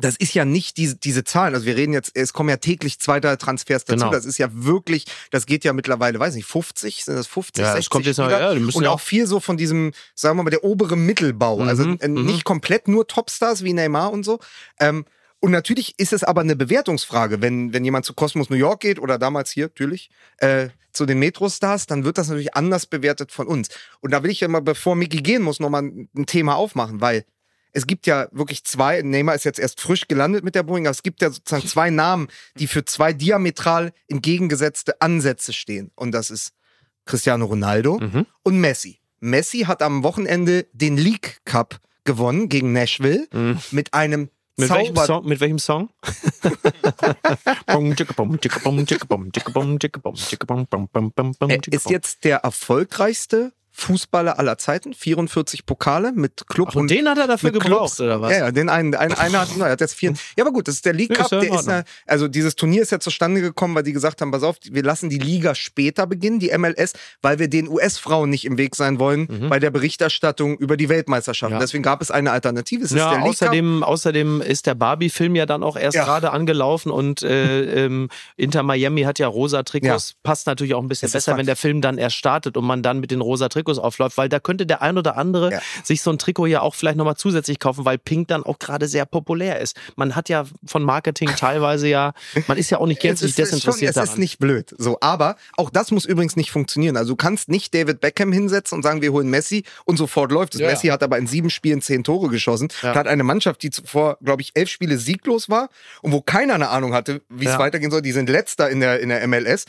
das ist ja nicht diese, diese Zahlen. Also wir reden jetzt, es kommen ja täglich zweiter Transfers dazu. Genau. Das ist ja wirklich, das geht ja mittlerweile, weiß nicht, 50, sind das 50, Ja, es 60 kommt jetzt noch- ja, müssen Und auch viel so von diesem, sagen wir mal, der obere Mittelbau. also Mhm, äh, mhm. nicht komplett nur Topstars wie Neymar und so. Ähm, und natürlich ist es aber eine Bewertungsfrage, wenn, wenn jemand zu Cosmos New York geht oder damals hier, natürlich, äh, zu den Metrostars, dann wird das natürlich anders bewertet von uns. Und da will ich ja mal, bevor Mickey gehen muss, nochmal ein Thema aufmachen, weil es gibt ja wirklich zwei, Neymar ist jetzt erst frisch gelandet mit der Boeing, aber es gibt ja sozusagen zwei Namen, die für zwei diametral entgegengesetzte Ansätze stehen. Und das ist Cristiano Ronaldo Mhm. und Messi. Messi hat am Wochenende den League Cup gewonnen gegen Nashville Mhm. mit einem Mit welchem Song? Mit welchem Song? Er ist jetzt der erfolgreichste Fußballer aller Zeiten, 44 Pokale mit Club Ach, und den hat er dafür gebraucht, Clubs. oder was? Ja, ja, den einen, ein, einer hat, hat jetzt vier. Ja, aber gut, das ist der League Ja, Cup. ja der ist eine, also dieses Turnier ist ja zustande gekommen, weil die gesagt haben, pass auf, wir lassen die Liga später beginnen, die MLS, weil wir den US-Frauen nicht im Weg sein wollen bei der Berichterstattung über die Weltmeisterschaft. Mhm. Ja. Deswegen gab es eine Alternative. Es ist Ja, außerdem, außerdem ist der Barbie-Film ja dann auch erst Ja. gerade angelaufen und äh, ähm, Inter Miami hat ja rosa Trikots. Passt natürlich auch ein bisschen Es besser, wenn der Film dann erst startet und man dann mit den rosa Trikots aufläuft, weil da könnte der ein oder andere Ja. sich so ein Trikot ja auch vielleicht nochmal zusätzlich kaufen, weil Pink dann auch gerade sehr populär ist. Man hat ja von Marketing teilweise ja, man ist ja auch nicht gänzlich schon, desinteressiert es daran. ist nicht blöd. So, aber auch das muss übrigens nicht funktionieren. Also du kannst nicht David Beckham hinsetzen und sagen, wir holen Messi und sofort läuft es. Ja, Messi hat aber in sieben Spielen zehn Tore geschossen. Ja. Da hat eine Mannschaft, die zuvor, glaube ich, elf Spiele sieglos war und wo keiner eine Ahnung hatte, wie es weitergehen soll. Die sind letzter in der, in der MLS.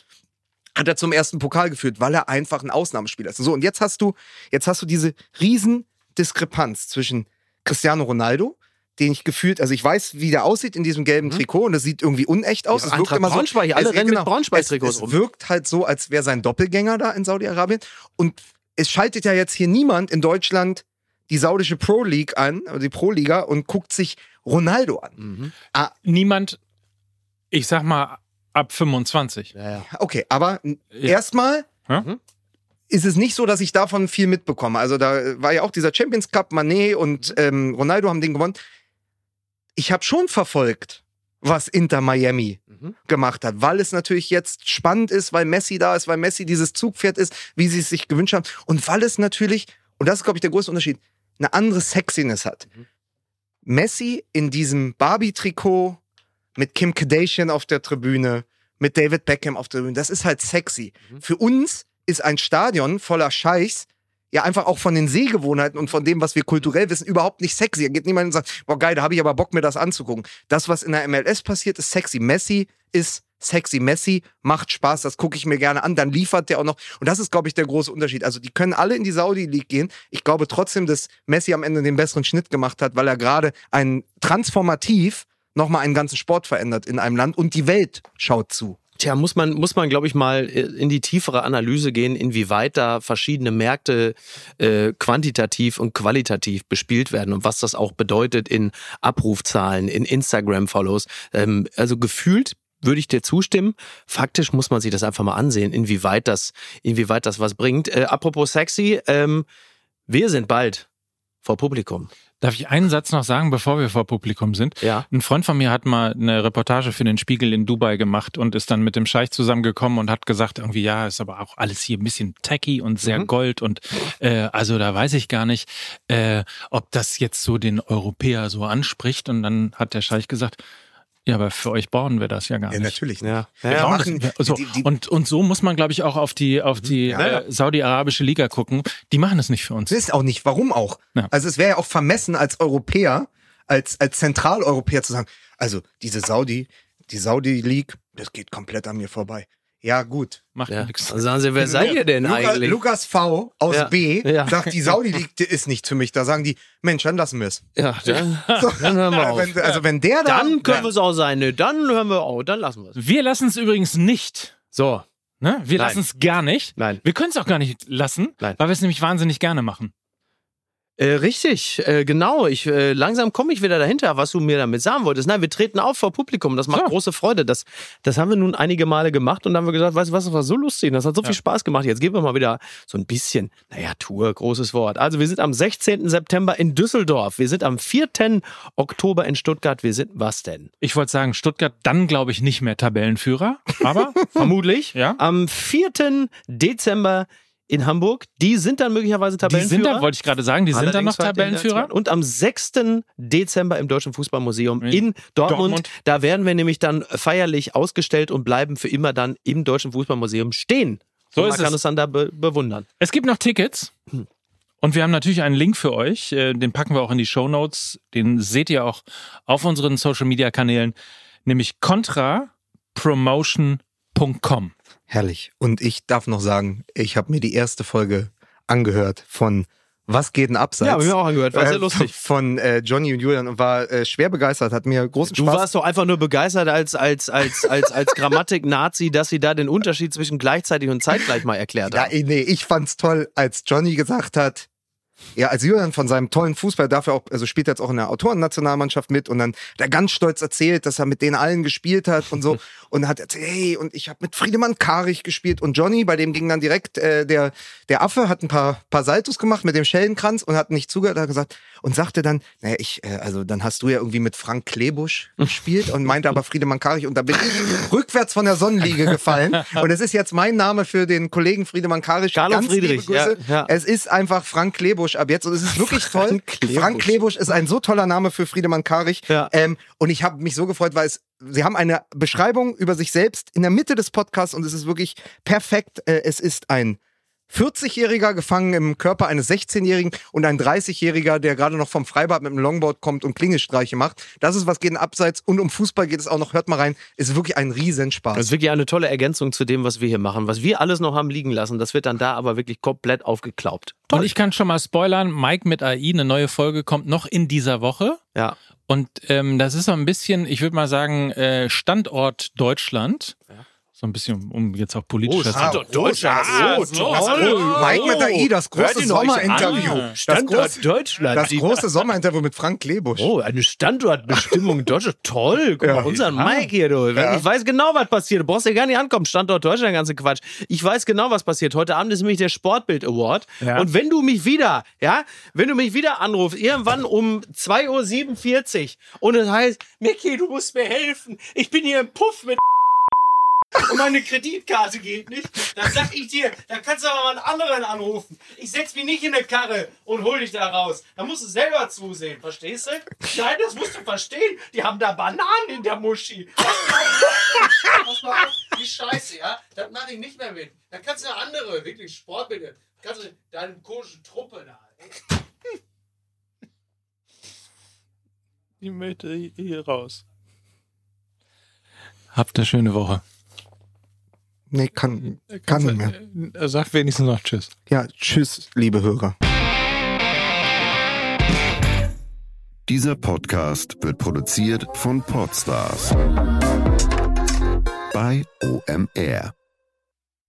Hat er zum ersten Pokal geführt, weil er einfach ein Ausnahmespieler ist. So, und jetzt hast du, jetzt hast du diese riesen Diskrepanz zwischen Cristiano Ronaldo, den ich gefühlt, also ich weiß, wie der aussieht in diesem gelben Trikot und das sieht irgendwie unecht aus. Ja, es wirkt immer so, Braunschweig, alle es- genau. rennen mit Braunschweig-Trikots es, rum. es wirkt halt so, als wäre sein Doppelgänger da in Saudi-Arabien. Und es schaltet ja jetzt hier niemand in Deutschland die saudische Pro League an, also die Pro Liga, und guckt sich Ronaldo an. Mhm. Niemand, ich sag mal, ab 25. Ja, ja. Okay, aber erstmal Ja? ist es nicht so, dass ich davon viel mitbekomme. Also da war ja auch dieser Champions Cup, Manet und ähm, Ronaldo haben den gewonnen. Ich habe schon verfolgt, was Inter Miami Mhm. gemacht hat, weil es natürlich jetzt spannend ist, weil Messi da ist, weil Messi dieses Zugpferd ist, wie sie es sich gewünscht haben und weil es natürlich, und das ist glaube ich der größte Unterschied, eine andere Sexiness hat. Messi in diesem Barbie-Trikot mit Kim Kardashian auf der Tribüne, mit David Beckham auf der Tribüne, das ist halt sexy. Für uns ist ein Stadion voller Scheichs ja einfach auch von den Sehgewohnheiten und von dem, was wir kulturell wissen, überhaupt nicht sexy. Da geht niemand und sagt, boah geil, da habe ich aber Bock, mir das anzugucken. Das, was in der MLS passiert, ist sexy. Messi ist sexy. Messi macht Spaß, das gucke ich mir gerne an. Dann liefert der auch noch. Und das ist, glaube ich, der große Unterschied. Also die können alle in die Saudi League gehen. Ich glaube trotzdem, dass Messi am Ende den besseren Schnitt gemacht hat, weil er gerade ein transformativ nochmal einen ganzen Sport verändert in einem Land und die Welt schaut zu. Tja, muss man, muss man, glaube ich, mal äh, in die tiefere Analyse gehen, inwieweit da verschiedene Märkte äh, quantitativ und qualitativ bespielt werden und was das auch bedeutet in Abrufzahlen, in Instagram-Follows. Ähm, also gefühlt würde ich dir zustimmen. Faktisch muss man sich das einfach mal ansehen, inwieweit das, inwieweit das was bringt. Äh, apropos sexy, ähm, wir sind bald vor Publikum. Darf ich einen Satz noch sagen, bevor wir vor Publikum sind? Ja. Ein Freund von mir hat mal eine Reportage für den Spiegel in Dubai gemacht und ist dann mit dem Scheich zusammengekommen und hat gesagt, irgendwie, ja, ist aber auch alles hier ein bisschen tacky und sehr Mhm. gold und äh, also da weiß ich gar nicht, äh, ob das jetzt so den Europäer so anspricht. Und dann hat der Scheich gesagt, ja, aber für euch bauen wir das ja gar nicht. natürlich. Ja. Wir ja. bauen machen- das, so. die- die- und, und so muss man, glaube ich, auch auf die, auf die Ja, ja. äh, saudi-arabische Liga gucken. Die machen es nicht für uns. Das ist auch nicht. Warum auch? Ja. Also es wäre ja auch vermessen als Europäer als, als Zentraleuropäer zu sagen, also diese Saudi, die Saudi League, das geht komplett an mir vorbei. Ja, gut. Macht Ja. nichts. Dann sagen sie, wer seid ihr denn Luca, eigentlich? Lukas V aus Ja. B Ja. sagt, die Saudi League die ist nicht für mich. Da sagen die, Mensch, dann lassen wir es. Ja, dann, dann hören wir auf. Wenn, also wenn der da... Dann können wir es auch sein. Ne, dann hören wir auf. Dann lassen wir es. Wir lassen es übrigens nicht. So. Ne? Wir lassen es gar nicht. Nein. Wir können es auch gar nicht lassen, Nein. weil wir es nämlich wahnsinnig gerne machen. Äh, richtig, äh, genau. Ich, äh, langsam komme ich wieder dahinter, was du mir damit sagen wolltest. Nein, wir treten auf vor Publikum. Das macht So. große Freude. Das, das haben wir nun einige Male gemacht und dann haben wir gesagt, weißt du was, das war so lustig. und Das hat so viel Spaß gemacht. Jetzt geben wir mal wieder so ein bisschen, naja, Tour, großes Wort. Also wir sind am 16. September in Düsseldorf. Wir sind am 4. Oktober in Stuttgart. Wir sind was denn? Ich wollte sagen, Stuttgart dann, glaube ich, nicht mehr Tabellenführer. Aber Vermutlich. Ja. Am 4. Dezember in Hamburg. Die sind dann möglicherweise die Tabellenführer. sind da, wollte ich gerade sagen, die sind dann noch Tabellenführer. Und am 6. Dezember im Deutschen Fußballmuseum In in Dortmund. Dortmund. Da werden wir nämlich dann feierlich ausgestellt und bleiben für immer dann im Deutschen Fußballmuseum stehen. So und ist man kann es. dann da be bewundern. Es gibt noch Tickets. Und wir haben natürlich einen Link für euch. äh, Den packen wir auch in die Show Notes. Den seht ihr auch auf unseren Social Media Kanälen, nämlich contrapromotion.com. Herrlich. Und ich darf noch sagen, ich habe mir die erste Folge angehört von Was geht denn abseits? Ja, hab ich mir auch angehört. War sehr Äh, lustig. Von äh, Johnny und Julian und war äh, schwer begeistert, hat mir großen Du Spaß warst doch einfach nur begeistert als, als, als, als, als Grammatik-Nazi, dass sie da den Unterschied zwischen gleichzeitig und zeitgleich mal erklärt Ja, haben. eh, nee, ich fand's toll, als Johnny gesagt hat, ja, als Julian von seinem tollen Fußball dafür auch, also spielt er jetzt auch in der Autorennationalmannschaft mit und dann hat er ganz stolz erzählt, dass er mit denen allen gespielt hat und so und hat erzählt, hey, und ich habe mit Friedemann Karich gespielt und Johnny, bei dem ging dann direkt äh, der der Affe hat ein paar paar Saltos gemacht mit dem Schellenkranz und hat nicht zugehört, hat gesagt und sagte dann, naja, ich äh, also dann hast du ja irgendwie mit Frank Klebusch gespielt und meinte aber Friedemann Karich und da bin ich rückwärts von der Sonnenliege gefallen und es ist jetzt mein Name für den Kollegen Friedemann Karich. Carlo Ganz Friedrich, ja, ja. Es ist einfach Frank Klebusch ab jetzt und es ist wirklich toll. Frank Klebusch. Frank Klebusch ist ein so toller Name für Friedemann Karich. Ja. Ähm, und ich habe mich so gefreut, weil es, sie haben eine Beschreibung über sich selbst in der Mitte des Podcasts und es ist wirklich perfekt. Äh, es ist ein 40-Jähriger gefangen im Körper eines 16-Jährigen und ein 30-Jähriger, der gerade noch vom Freibad mit dem Longboard kommt und Klingelstreiche macht. Das ist was geht in Abseits und um Fußball geht es auch noch. Hört mal rein. Ist wirklich ein Riesenspaß. Das ist wirklich eine tolle Ergänzung zu dem, was wir hier machen. Was wir alles noch haben liegen lassen, das wird dann da aber wirklich komplett aufgeklaubt. Und ich kann schon mal spoilern, Mike mit AI, eine neue Folge kommt noch in dieser Woche. Ja. Und ähm, das ist so ein bisschen, ich würde mal sagen, äh, Standort Deutschland. So ein bisschen, um jetzt auch politisch das Standort Deutschland. Ah, Oh, so. toll. Mike mit AI, das große Sommerinterview. Das Standort große- Deutschland. Das große Sommerinterview mit Frank Klebusch. Oh, eine Standortbestimmung Deutschland. Toll. Guck Ja. mal, unseren Mike hier, du. Ja. Ich weiß genau, was passiert. Du brauchst ja gar nicht ankommen. Standort Deutschland, der ganze Quatsch. Ich weiß genau, was passiert. Heute Abend ist nämlich der Sportbild Award. Ja. Und wenn du mich wieder, ja, wenn du mich wieder anrufst, irgendwann um 2.47 Uhr und es heißt, Micky, du musst mir helfen. Ich bin hier im Puff mit und meine Kreditkarte geht nicht, dann sag ich dir, dann kannst du aber mal einen anderen anrufen. Ich setz mich nicht in eine Karre und hol dich da raus. Da musst du selber zusehen, verstehst du? Nein, das musst du verstehen. Die haben da Bananen in der Muschi. Pass mal auf, die Scheiße, ja? Das mache ich nicht mehr mit. Da kannst du andere, wirklich Sportbilder, kannst du deine komischen Truppe da. ey. Ich möchte hier raus. Habt eine schöne Woche. Nee, kann, kann nicht mehr. Sag wenigstens noch Tschüss. Ja, tschüss, liebe Hörer. Dieser Podcast wird produziert von Podstars bei OMR.